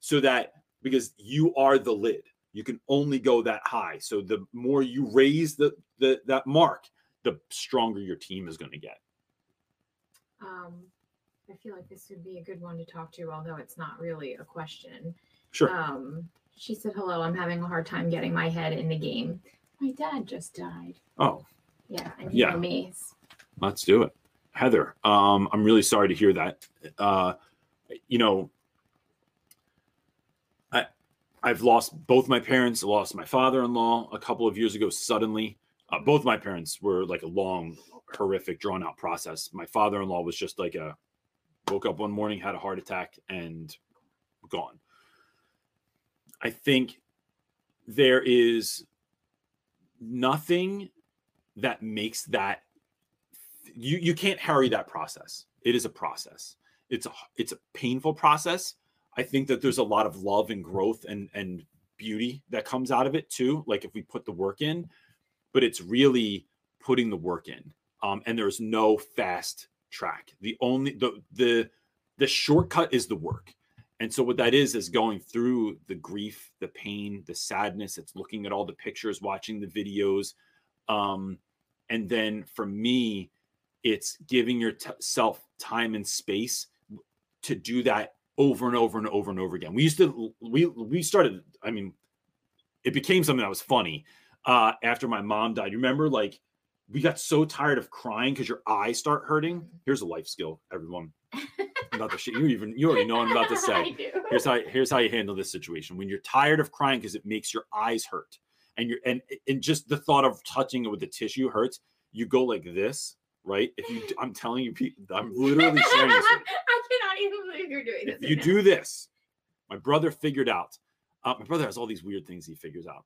so that because you are the lid. You can only go that high. So the more you raise the, the that mark the stronger your team is going to get. Um, I feel like this would be a good one to talk to, although it's not really a question. sure. Um, she said, "Hello, I'm having a hard time getting my head in the game. My dad just died. oh. Yeah, and you Yeah. let's do it. Heather um i'm really sorry to hear that. Uh you know i i've lost both my parents lost my father-in-law a couple of years ago suddenly. Uh, both my parents were like a long horrific drawn out process. My father-in-law was just like a woke up one morning had a heart attack and gone. I think there is nothing that makes that you you can't hurry that process. It is a process. It's a it's a painful process. I think that there's a lot of love and growth and and beauty that comes out of it too like if we put the work in but it's really putting the work in. Um and there's no fast track. The only the the the shortcut is the work and so what that is is going through the grief the pain the sadness it's looking at all the pictures watching the videos um and then for me it's giving yourself time and space to do that over and over and over and over again. We used to we we started i mean it became something that was funny uh after my mom died. You remember like we got so tired of crying because your eyes start hurting? Here's a life skill everyone about the shit you even you already know what i'm about to (laughs) say here's how here's how you handle this situation when you're tired of crying because it makes your eyes hurt and you're and and just the thought of touching it with the tissue hurts you go like this right if you i'm telling you i'm literally (laughs) sharing this you. I cannot even believe you're doing this. if you right do this my brother figured out uh, my brother has all these weird things he figures out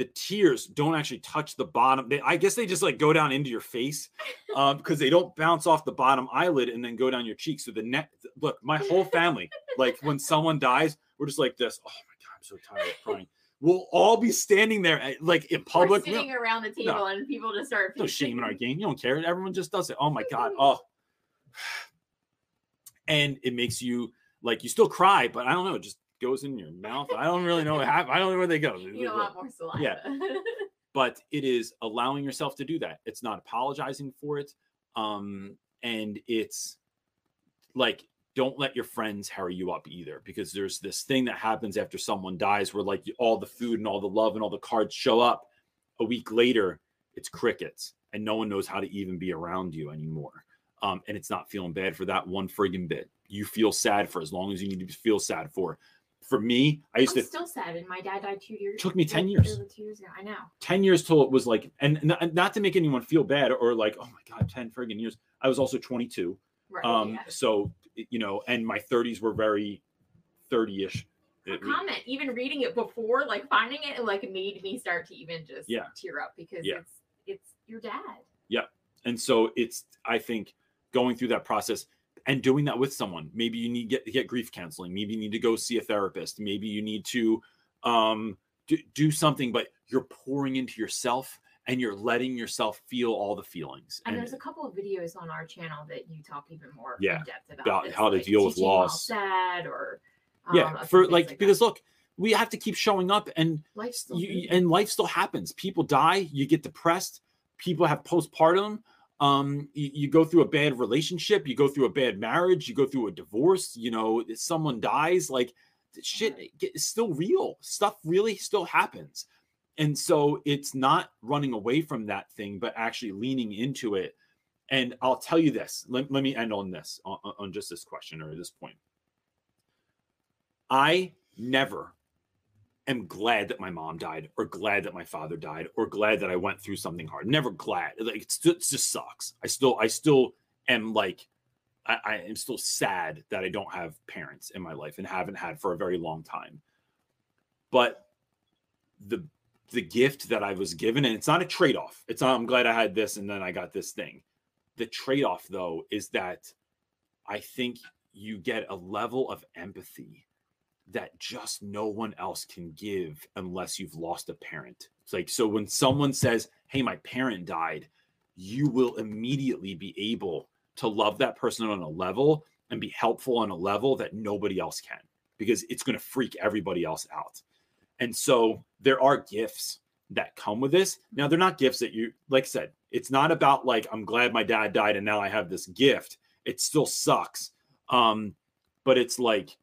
the tears don't actually touch the bottom they, i guess they just like go down into your face um because they don't bounce off the bottom eyelid and then go down your cheek so the neck look my whole family like when someone dies we're just like this oh my god i'm so tired of crying we'll all be standing there at, like in public sitting around the table and people just start. no shame in our game. You don't care. Everyone just does it. Oh my god. (laughs) Oh. (sighs) And it makes you like you still cry, but I don't know. Just goes in your mouth. I don't really know what (laughs) happened. I don't know where they go. You don't want more saliva. Yeah. But it is allowing yourself to do that. It's not apologizing for it. Um, and it's like don't let your friends hurry you up either because there's this thing that happens after someone dies where like all the food and all the love and all the cards show up a week later it's crickets and no one knows how to even be around you anymore um, and it's not feeling bad for that one friggin' bit you feel sad for as long as you need to feel sad for for me i used I'm to still sad, and my dad died two years. Took me 10 years. Two years ago. I know. 10 years till it was like and n- not to make anyone feel bad or like oh my god 10 friggin' years i was also 22 Right. um yeah. so you know and my 30s were very 30ish A It- comment, even reading it before, like finding it, like made me start to even just Yeah. tear up because Yeah. it's it's your dad. Yeah. And so it's i think going through that process and doing that with someone maybe you need to get, get grief counseling maybe you need to go see a therapist maybe you need to um do, do something but you're pouring into yourself and you're letting yourself feel all the feelings And and there's a couple of videos on our channel that you talk even more Yeah, in depth about, about this, how to like deal with loss. sad or yeah um, few for like, that. because look we have to keep showing up and life's still you, and life still happens. People die, you get depressed, people have postpartum, um, you, you go through a bad relationship, you go through a bad marriage, you go through a divorce, you know, someone dies, like shit is still real. Stuff really still happens. And so it's not running away from that thing, but actually leaning into it And I'll tell you this. Let, let me end on this, on, on just this question or this point. I never am glad that my mom died or glad that my father died or glad that I went through something hard. Never glad. Like it's, it just sucks. I still I still am like I, I am still sad that I don't have parents in my life and haven't had for a very long time. But the the gift that I was given, and it's not a trade-off. It's not I'm glad I had this and then I got this thing. The trade-off though is that I think you get a level of empathy that just no one else can give unless you've lost a parent. It's like, so when someone says, Hey, my parent died, you will immediately be able to love that person on a level and be helpful on a level that nobody else can because it's going to freak everybody else out. And so there are gifts that come with this. Now, they're not gifts that you, like I said, it's not about like, I'm glad my dad died and now I have this gift. It still sucks. Um, but it's like,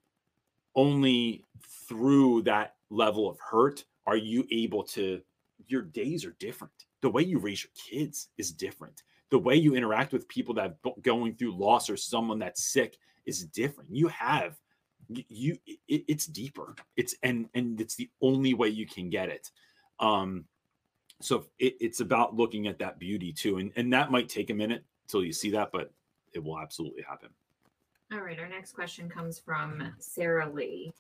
only through that level of hurt are you able to your days are different. The way you raise your kids is different. The way you interact with people that are going through loss or someone that's sick is different. You have you it, it's deeper. It's and and it's the only way you can get it. Um so it, it's about looking at that beauty too. And and that might take a minute till you see that but it will absolutely happen All right, our next question comes from Sarah Lee.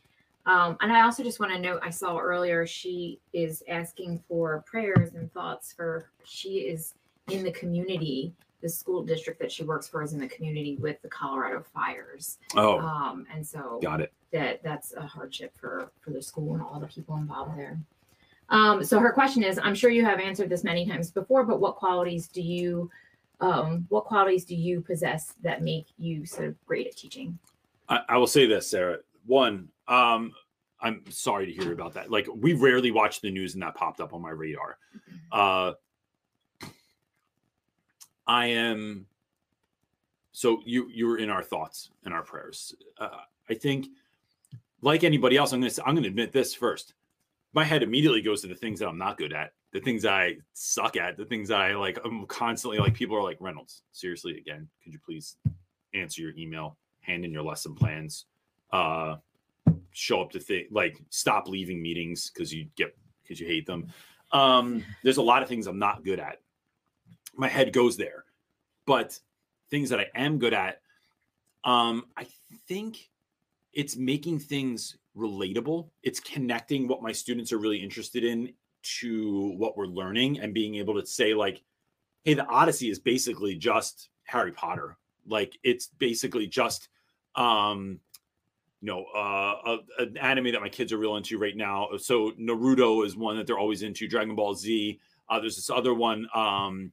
Um, and I also just want to note, I saw earlier she is asking for prayers and thoughts for she is in the community. The school district that she works for is in the community with the Colorado fires. oh Um, and so got it that that's a hardship for for the school and all the people involved there. Um, so her question is, I'm sure you have answered this many times before, but what qualities do you um, what qualities do you possess that make you sort of great at teaching? I, I will say this, Sarah. One, um, I'm sorry to hear about that. Like, we rarely watch the news, and that popped up on my radar. Uh, I am. So you you were in our thoughts and our prayers. Uh, I think, like anybody else, I'm gonna say, I'm gonna admit this first. My head immediately goes to the things that I'm not good at, the things I suck at, the things I like. I'm constantly like people are like Reynolds. Seriously, again, could you please answer your email, hand in your lesson plans, uh, show up to think like stop leaving meetings because you get because you hate them. Um, there's a lot of things I'm not good at. My head goes there, but things that I am good at, um, I think it's making things relatable. It's connecting what my students are really interested in to what we're learning and being able to say like, hey, the Odyssey is basically just Harry Potter. Like it's basically just um you know uh a, an anime that my kids are real into right now. So naruto is one that they're always into dragon ball z. Uh there's this other one um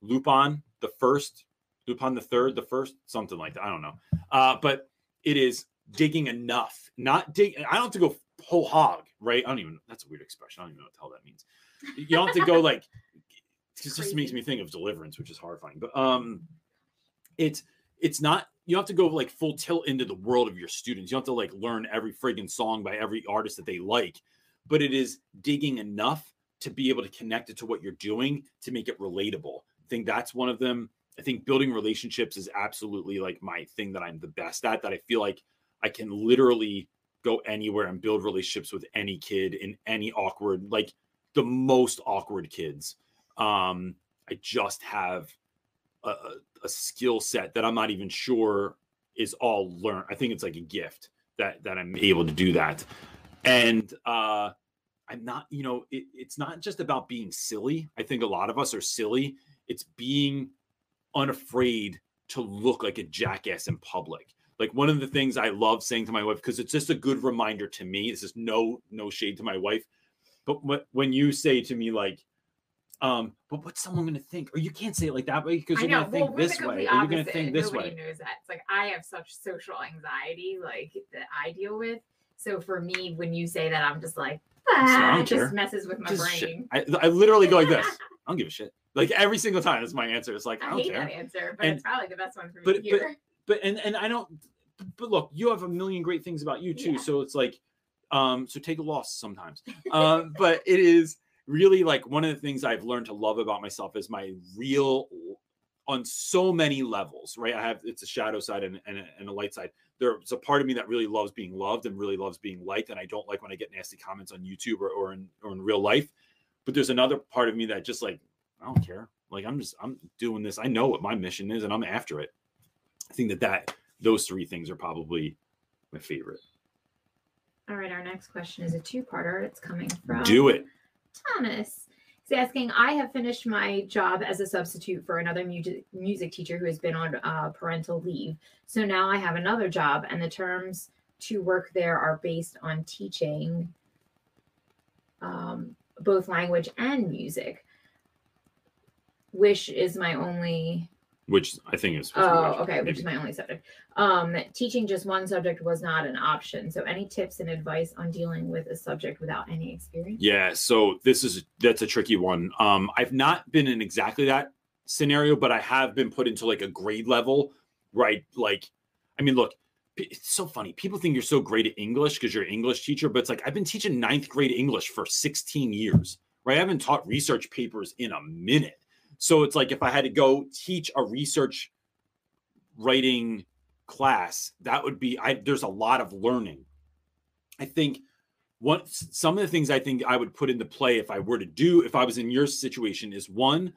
lupin the first lupin the third the first something like that. I don't know. Uh but it is digging enough. Not dig i don't have to go whole hog right i don't even that's a weird expression i don't even know what the hell that means you don't have to go (laughs) like it just makes me think of deliverance which is horrifying but um it's it's not you don't have to go like full tilt into the world of your students. You don't have to like learn every friggin' song by every artist that they like, but it is digging enough to be able to connect it to what you're doing to make it relatable. I think that's one of them. I think building relationships is absolutely like my thing that I'm the best at. That I feel like I can literally go anywhere and build relationships with any kid in any awkward, like the most awkward kids. Um, I just have a, a- skill set that I'm not even sure is all learned. I think it's like a gift that that I'm able to do that. And uh I'm not, you know, it, it's not just about being silly. I think a lot of us are silly. It's being unafraid to look like a jackass in public. Like one of the things I love saying to my wife, because it's just a good reminder to me. This is no no shade to my wife, but wh- when you say to me like, um, but what's someone going to think? Or you can't say it like that way because you're know. going to think well, we're the this way. complete Or you're going to think this Nobody way. knows that. It's like I have such social anxiety, like that I deal with. So for me, when you say that, I'm just like, ah, it just messes with my Just brain. I, I literally go like this. (laughs) I don't give a shit. Like every single time, that's my answer. It's like I I don't hate care. that answer, but And- it's probably the best one for me but- to hear. but and and I don't. But look, you have a million great things about you too. Yeah. So it's like, um, so take a loss sometimes. um, (laughs) but it is really like one of the things I've learned to love about myself is my real on so many levels, right? I have it's a shadow side and, and, a, and a light side. There's a part of me that really loves being loved and really loves being liked, and I don't like when I get nasty comments on YouTube or, or in or in real life. But there's another part of me that just like I don't care. Like I'm just I'm doing this. I know what my mission is, and I'm after it. I think that that those three things are probably my favorite. All right, our next question is a two-parter. It's coming from Do it. Thomas. He's asking, I have finished my job as a substitute for another music music teacher who has been on uh, parental leave. So now I have another job, and the terms to work there are based on teaching um, both language and music. Wish is my only Which I think is. supposed to be Oh, okay, which is my only subject. Um, teaching just one subject was not an option. So, any tips and advice on dealing with a subject without any experience? Yeah, so this is that's a tricky one. Um, I've not been in exactly that scenario, but I have been put into like a grade level, right? Like, I mean, look, it's so funny. People think you're so great at English because you're an English teacher, but it's like I've been teaching ninth grade English for 16 years, right? I haven't taught research papers in a minute. So it's like if I had to go teach a research writing class, that would be I there's a lot of learning. I think what some of the things I think I would put into play if I were to do if I was in your situation is one,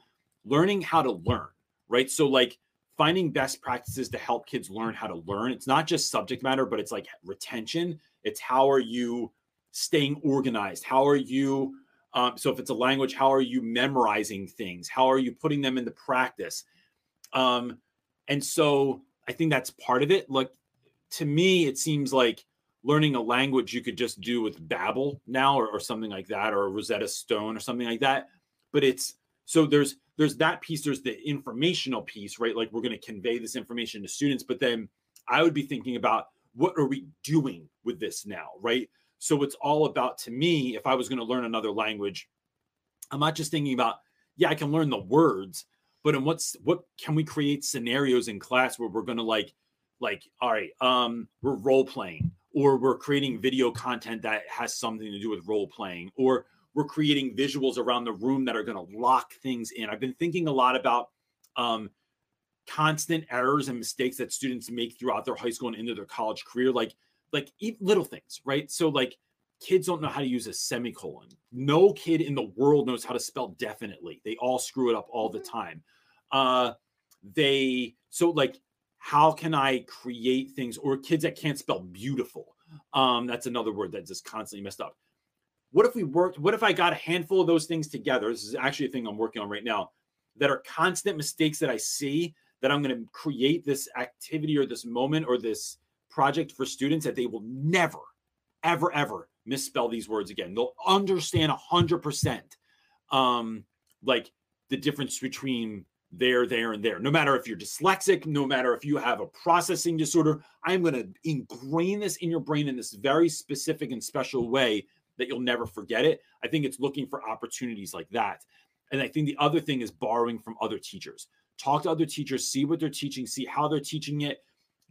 learning how to learn, right? So like finding best practices to help kids learn how to learn. It's not just subject matter, but it's like retention. It's how are you staying organized? How are you um, so if it's a language, how are you memorizing things? How are you putting them into practice? Um, and so I think that's part of it. Like to me, it seems like learning a language you could just do with Babbel now or, or something like that, or Rosetta Stone or something like that. But it's so there's there's that piece, there's the informational piece, right? Like we're going to convey this information to students, but then I would be thinking about what are we doing with this now, right? So it's all about to me, if I was going to learn another language, I'm not just thinking about, yeah, I can learn the words, but in what's what can we create scenarios in class where we're going to like like all right um we're role playing or we're creating video content that has something to do with role playing or we're creating visuals around the room that are going to lock things in. I've been thinking a lot about um constant errors and mistakes that students make throughout their high school and into their college career like like little things right? So like kids don't know how to use a semicolon. No kid in the world knows how to spell definitely. They all screw it up all the time. Uh they so like how can i create things or kids that can't spell beautiful? Um that's another word that's just constantly messed up. What if we worked what if i got a handful of those things together? This is actually a thing i'm working on right now that are constant mistakes that i see that i'm going to create this activity or this moment or this project for students that they will never ever ever misspell these words again they'll understand 100% um like the difference between there, there, and there. No matter if you're dyslexic, no matter if you have a processing disorder, I'm going to ingrain this in your brain in this very specific and special way that you'll never forget it. I think it's looking for opportunities like that. And I think the other thing is borrowing from other teachers. Talk to other teachers, see what they're teaching, see how they're teaching it.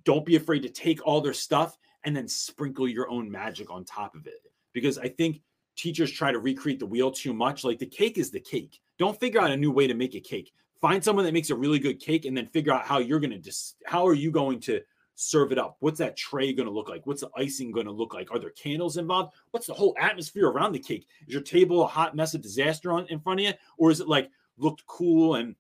Don't be afraid to take all their stuff and then sprinkle your own magic on top of it. Because I think teachers try to recreate the wheel too much. Like the cake is the cake. Don't figure out a new way to make a cake. Find someone that makes a really good cake and then figure out how you're going to just how are you going to serve it up? What's that tray going to look like? What's the icing going to look like? Are there candles involved? What's the whole atmosphere around the cake? Is your table a hot mess of disaster on in front of you? Or is it like looked cool and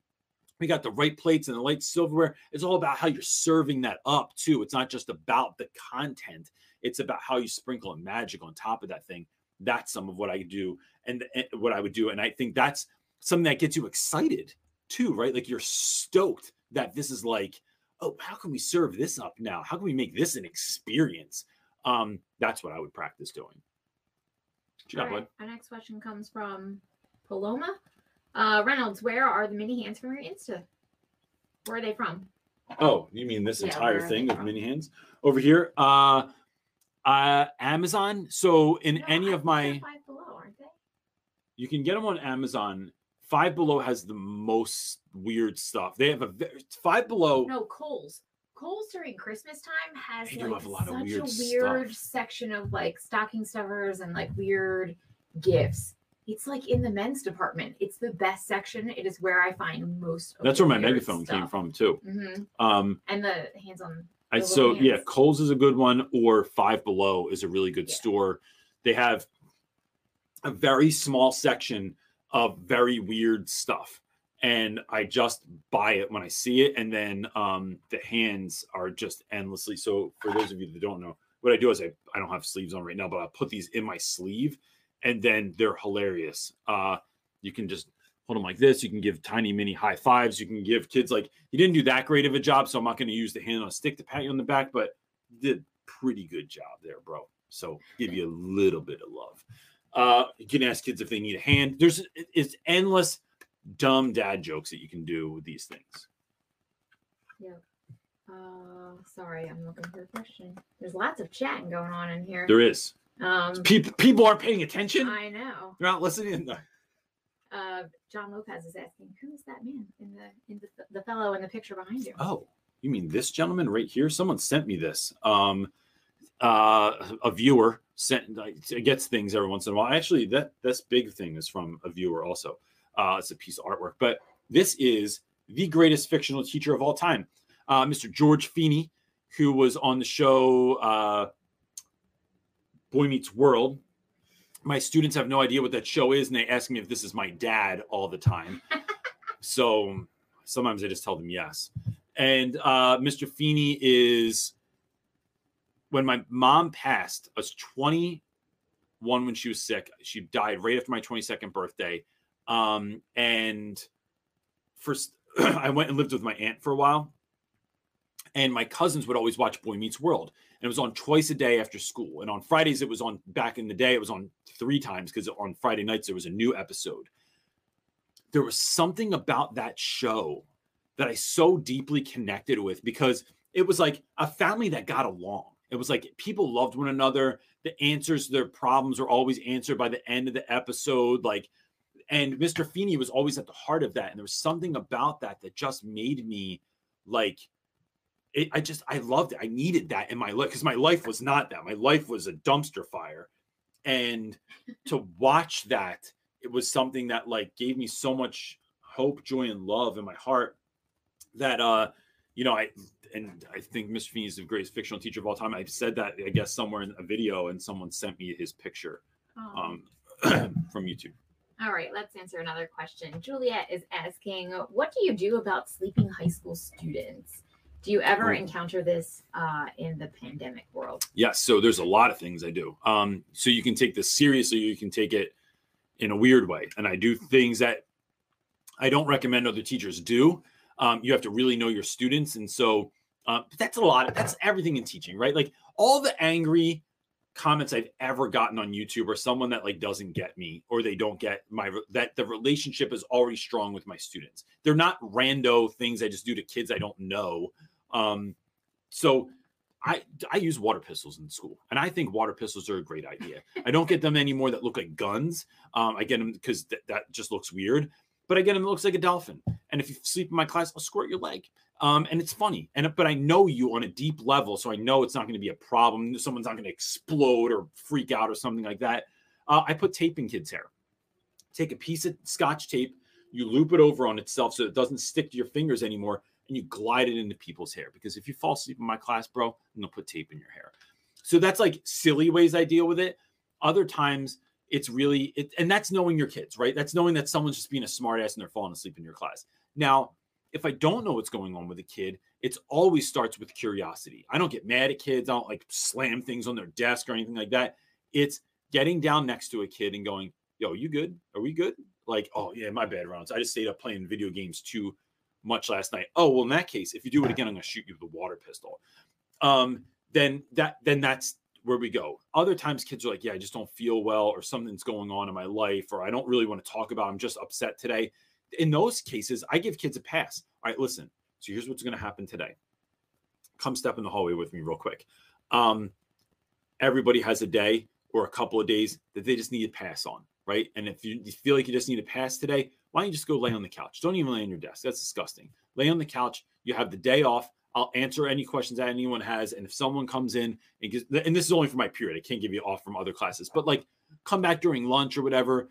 we got the right plates and the right silverware it's all about how you're serving that up too it's not just about the content it's about how you sprinkle a magic on top of that thing that's some of what i do and, and what i would do and i think that's something that gets you excited too, right? Like you're stoked that this is like, oh, how can we serve this up now? How can we make this an experience? Um, that's what I would practice doing. Got, bud? Our next question comes from Paloma. Uh, Reynolds, where are the mini hands from your Insta? Where are they from? Oh, you mean this Yeah, entire thing of mini hands over here? Uh, uh, Amazon. So in No, any I of my, Five Below, aren't they? you can get them on Amazon. Five Below has the most weird stuff. They have a Five Below. No, Kohl's. Kohl's during Christmas time has They like have a lot of such weird a weird stuff. section of like stocking stuffers and like weird gifts. It's like in the men's department. It's the best section. It is where I find most. Of That's where my megaphone came from too. Mhm. Um, And the hands-on. I so little yeah, hands. Kohl's is a good one, or Five Below is a really good Yeah. store. They have a very small section of very weird stuff, and I just buy it when I see it, and then um, the hands are just endlessly. So for those of you that don't know, what I do is I I don't have sleeves on right now, but I put these in my sleeve, and then they're hilarious. Uh, you can just hold them like this. You can give tiny mini high fives. You can give kids like you didn't do that great of a job, so I'm not going to use the hand on a stick to pat you on the back, but you did pretty good job there, bro. So give you a little bit of love. Uh, you can ask kids if they need a hand. There's it's endless dumb dad jokes that you can do with these things. Uh, sorry, I'm looking for a question. There's lots of chatting going on in here. There is Um, people people aren't paying attention. I know. They're not listening. Uh, John Lopez is asking, who is that man in the in the, the fellow in the picture behind you? Oh, you mean this gentleman right here? Someone sent me this. Um, uh, a viewer sent like, gets things every once in a while. Actually, that this big thing is from a viewer also. Uh, it's a piece of artwork, but this is the greatest fictional teacher of all time, uh, Mr. George Feeney, who was on the show uh, Boy Meets World. My students have no idea what that show is, and they ask me if this is my dad all the time. (laughs) so sometimes I just tell them yes. And uh, Mr. Feeney is when my mom passed, I was 21 when she was sick. She died right after my 22nd birthday. Um, and first, (clears throat) I went and lived with my aunt for a while. And my cousins would always watch Boy Meets World. And it was on twice a day after school. And on Fridays, it was on back in the day, it was on three times because on Friday nights, there was a new episode. There was something about that show that I so deeply connected with because it was like a family that got along. It was like people loved one another. The answers to their problems were always answered by the end of the episode. Like, and Mr. Feeney was always at the heart of that. And there was something about that that just made me like, it, I just, I loved it. I needed that in my life because my life was not that. My life was a dumpster fire. And to watch that, it was something that like gave me so much hope, joy, and love in my heart that uh you know i and i think mr feeney is the greatest fictional teacher of all time i've said that i guess somewhere in a video and someone sent me his picture um (clears throat) from youtube All right, let's answer another question. Juliet is asking, what do you do about sleeping high school students? Do you ever encounter this uh, in the pandemic world? yes so there's a lot of things i do. Um so you can take this seriously you can take it in a weird way and i do things that i don't recommend other teachers do. Um, you have to really know your students and so uh, but that's a lot that's everything in teaching right? Like all the angry comments i've ever gotten on youtube are someone that like doesn't get me or they don't get my that the relationship is already strong with my students they're not rando things i just do to kids i don't know um so I I use water pistols in school, and I think water pistols are a great idea. I don't get them anymore that look like guns. Um, I get them because th- that just looks weird. But again, it looks like a dolphin. And if you sleep in my class, I'll squirt your leg. Um, and it's funny. And but I know you on a deep level, so I know it's not going to be a problem. Someone's not going to explode or freak out or something like that. Uh, I put tape in kids' hair. Take a piece of scotch tape, you loop it over on itself so it doesn't stick to your fingers anymore, and you glide it into people's hair. Because if you fall asleep in my class, bro, I'm gonna put tape in your hair. So that's like silly ways I deal with it. Other times it's really it, and that's knowing your kids, right? That's knowing that someone's just being a smartass and they're falling asleep in your class. Now, if I don't know what's going on with a kid, it's always starts with curiosity. I don't get mad at kids. I don't like slam things on their desk or anything like that. It's getting down next to a kid and going, "Yo, you good? Are we good?" Like, "Oh yeah, my bad, Rounds. I just stayed up playing video games too much last night." Oh well, in that case, if you do it again, I'm gonna shoot you with a water pistol. Um, then that then that's where we go. Other times, kids are like, "Yeah, I just don't feel well, or something's going on in my life, or I don't really want to talk about. it. I'm just upset today." In those cases, I give kids a pass. All right, listen. So here's what's going to happen today. Come step in the hallway with me real quick. Um, everybody has a day or a couple of days that they just need to pass on, right? And if you, you feel like you just need to pass today, why don't you just go lay on the couch? Don't even lay on your desk. That's disgusting. Lay on the couch. You have the day off. I'll answer any questions that anyone has. And if someone comes in and gives, and this is only for my period, I can't give you off from other classes, but like come back during lunch or whatever,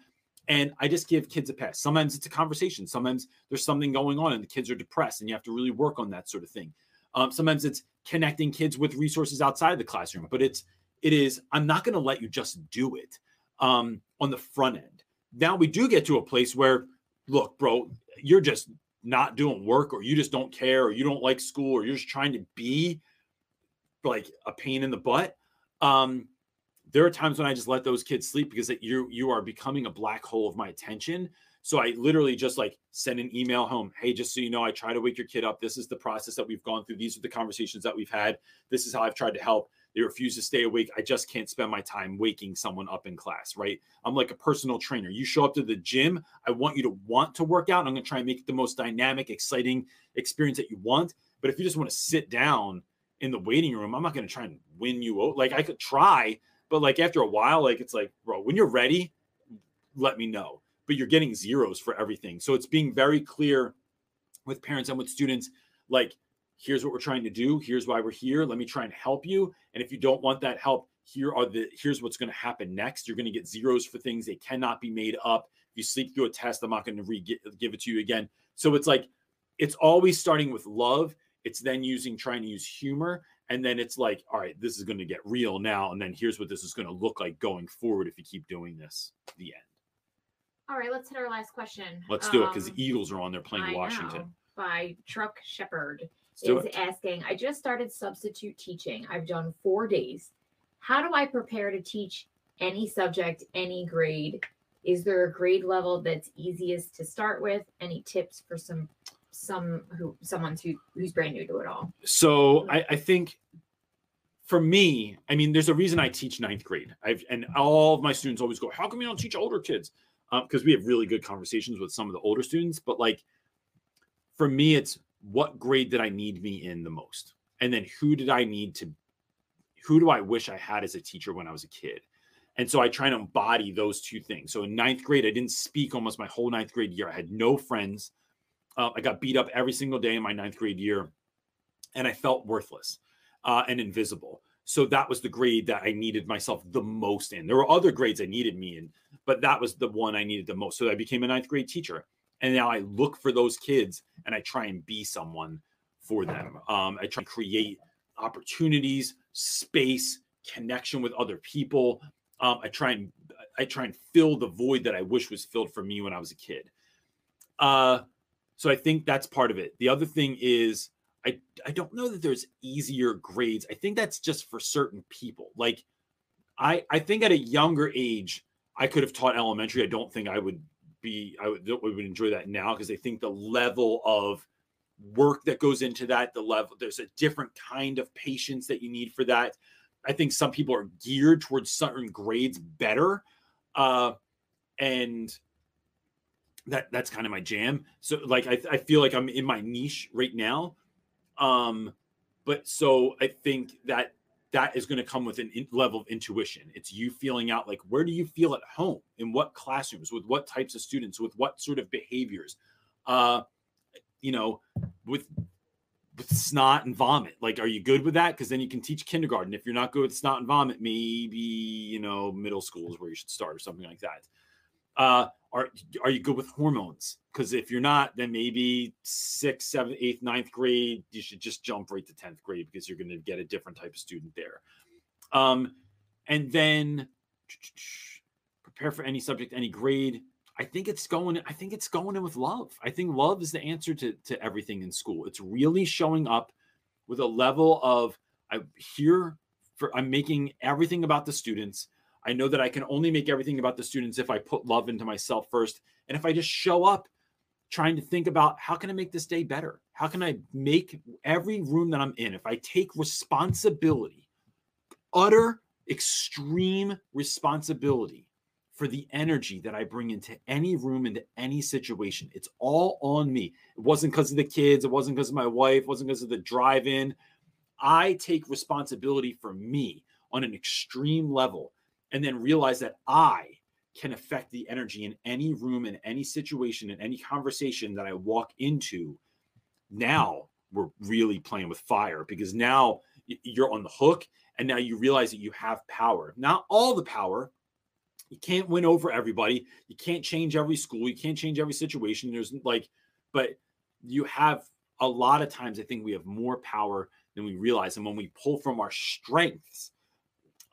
And I just give kids a pass. Sometimes it's a conversation. Sometimes there's something going on and the kids are depressed and you have to really work on that sort of thing. Um, sometimes it's connecting kids with resources outside the classroom, but it's it is I'm not going to let you just do it um, on the front end. Now we do get to a place where, look, bro, you're just not doing work, or you just don't care, or you don't like school, or you're just trying to be like a pain in the butt. Um, there are times when I just let those kids sleep because you you are becoming a black hole of my attention. So I literally just like send an email home. Hey, just so you know, I try to wake your kid up. This is the process that we've gone through. These are the conversations that we've had. This is how I've tried to help. They refuse to stay awake. I just can't spend my time waking someone up in class, right? I'm like a personal trainer. You show up to the gym, I want you to want to work out. I'm going to try and make it the most dynamic, exciting experience that you want. But if you just want to sit down in the waiting room, I'm not going to try and win you out. Like I could try, but like after a while, like it's like, bro, when you're ready, let me know. But you're getting zeros for everything. So it's being very clear with parents and with students, like here's what we're trying to do here's why we're here let me try and help you. And if you don't want that help here are the here's what's going to happen next. You're going to get zeros for things they cannot be made up. If you sleep through a test i'm not going to re give it to you again. So it's like it's always starting with love. It's then using trying to use humor. And then it's like all right this is going to get real now. And then here's what this is going to look like going forward if you keep doing this the end. All right let's hit our last question. Let's do it because the um, eagles are on there playing washington know, by truck shepherd is it. asking, I just started substitute teaching. I've done four days. How do I prepare to teach any subject, any grade? Is there a grade level that's easiest to start with? Any tips for some some who someone who who's brand new to it all? So I, I think for me, I mean, there's a reason I teach ninth grade. I've and all of my students always go, "How come you don't teach older kids?" Because um, we have really good conversations with some of the older students. But like, for me, it's what grade did I need me in the most? And then who did I need to, who do I wish I had as a teacher when I was a kid? And so I try to embody those two things. So in ninth grade, I didn't speak almost my whole ninth grade year. I had no friends. Uh, I got beat up every single day in my ninth grade year, and I felt worthless uh, and invisible. So that was the grade that I needed myself the most in. There were other grades I needed me in, but that was the one I needed the most. So I became a ninth grade teacher and now I look for those kids and I try and be someone for them. Um, I try to create opportunities, space, connection with other people. Um, I try and I try and fill the void that I wish was filled for me when I was a kid. Uh, so I think that's part of it. The other thing is I I don't know that there's easier grades. I think that's just for certain people. Like I I think at a younger age I could have taught elementary. I don't think I would be I would, would enjoy that now because I think the level of work that goes into that, the level there's a different kind of patience that you need for that. I think some people are geared towards certain grades better, uh, and that that's kind of my jam. So like I, I feel like I'm in my niche right now, um, but so I think that that is going to come with an in level of intuition. It's you feeling out like where do you feel at home, in what classrooms, with what types of students, with what sort of behaviors, uh, you know, with with snot and vomit. Like, are you good with that? Because then you can teach kindergarten. If you're not good with snot and vomit, maybe you know middle school is where you should start or something like that. Uh, are are you good with hormones? Because if you're not, then maybe sixth, seventh, eighth, ninth grade, you should just jump right to tenth grade because you're going to get a different type of student there. Um, and then (tsk) prepare for any subject, any grade. I think it's going. I think it's going in with love. I think love is the answer to to everything in school. It's really showing up with a level of I'm here for. I'm making everything about the students I know that I can only make everything about the students if I put love into myself first. And if I just show up trying to think about how can I make this day better? How can I make every room that I'm in, if I take responsibility, utter extreme responsibility for the energy that I bring into any room, into any situation. It's all on me. It wasn't because of the kids, it wasn't because of my wife, it wasn't because of the drive in. I take responsibility for me on an extreme level and then realize that I can affect the energy in any room, in any situation, in any conversation that I walk into. Now we're really playing with fire because now you're on the hook and now you realize that you have power. Not all the power, you can't win over everybody. You can't change every school. You can't change every situation. There's like, but you have a lot of times. I think we have more power than we realize, and when we pull from our strengths,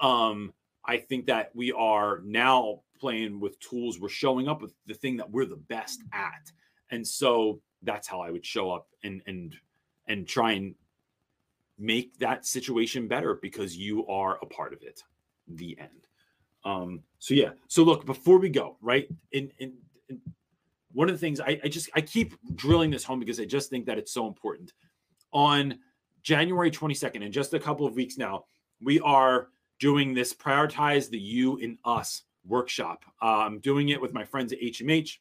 um, I think that we are now playing with tools. We're showing up with the thing that we're the best at, and so that's how I would show up and and and try and make that situation better because you are a part of it. The end. Um, so yeah. So look, before we go, right? In in, in one of the things I, I just I keep drilling this home because I just think that it's so important. On January 22nd, in just a couple of weeks now, we are doing this prioritize the you in us workshop. I'm doing it with my friends at HMH.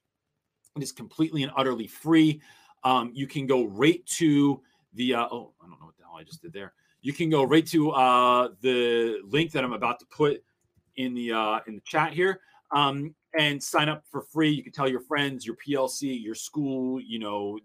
It is completely and utterly free. Um, you can go right to the uh, oh I don't know what the hell I just did there. You can go right to uh, the link that I'm about to put in the uh, in the chat here um, and sign up for free. You can tell your friends, your PLC, your school. You know,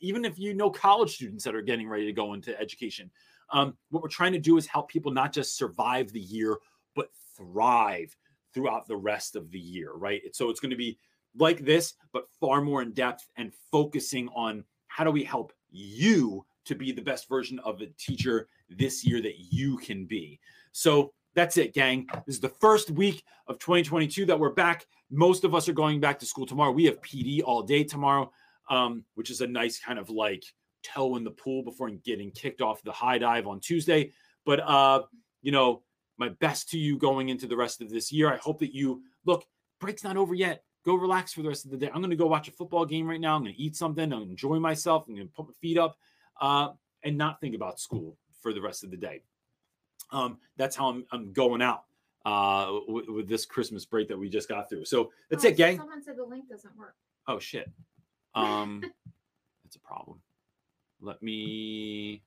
even if you know college students that are getting ready to go into education. Um, what we're trying to do is help people not just survive the year, but thrive throughout the rest of the year, right? So it's going to be like this, but far more in depth and focusing on how do we help you to be the best version of a teacher this year that you can be. So that's it, gang. This is the first week of 2022 that we're back. Most of us are going back to school tomorrow. We have PD all day tomorrow, um, which is a nice kind of like toe in the pool before getting kicked off the high dive on Tuesday. But uh, you know, my best to you going into the rest of this year. I hope that you look, break's not over yet. Go relax for the rest of the day. I'm going to go watch a football game right now. I'm going to eat something. I'm going to enjoy myself. I'm going to put my feet up uh, and not think about school for the rest of the day. Um, that's how I'm, I'm going out uh, with, with, this Christmas break that we just got through. So that's oh, it, gang. Someone said the link doesn't work. Oh shit. Um, (laughs) that's a problem. Let me.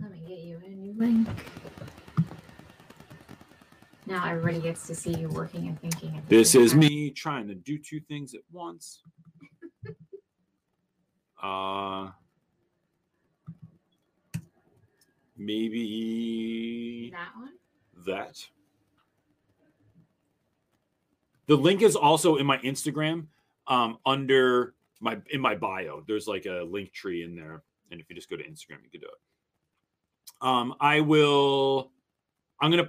Let me get you a new link. Now everybody gets to see you working and thinking. At this is time. me trying to do two things at once. (laughs) uh, maybe that one. That. The link is also in my Instagram, um, under my in my bio. There's like a link tree in there, and if you just go to Instagram, you can do it. Um, I will. I'm gonna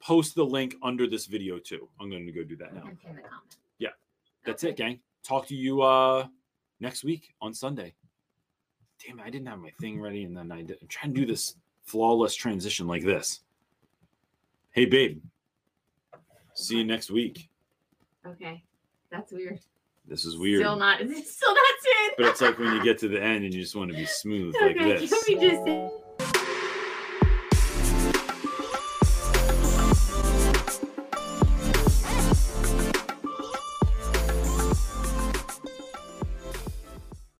post the link under this video too. I'm going to go do that now. Yeah, that's okay. it, gang. Talk to you uh next week on Sunday. Damn I didn't have my thing ready, and then I did, I'm trying to do this flawless transition like this. Hey, babe. See you next week. Okay, that's weird. This is weird. Still not. (laughs) It's still not smooth. but it's like when you get to the end and you just want to be smooth okay, like this. Can we just?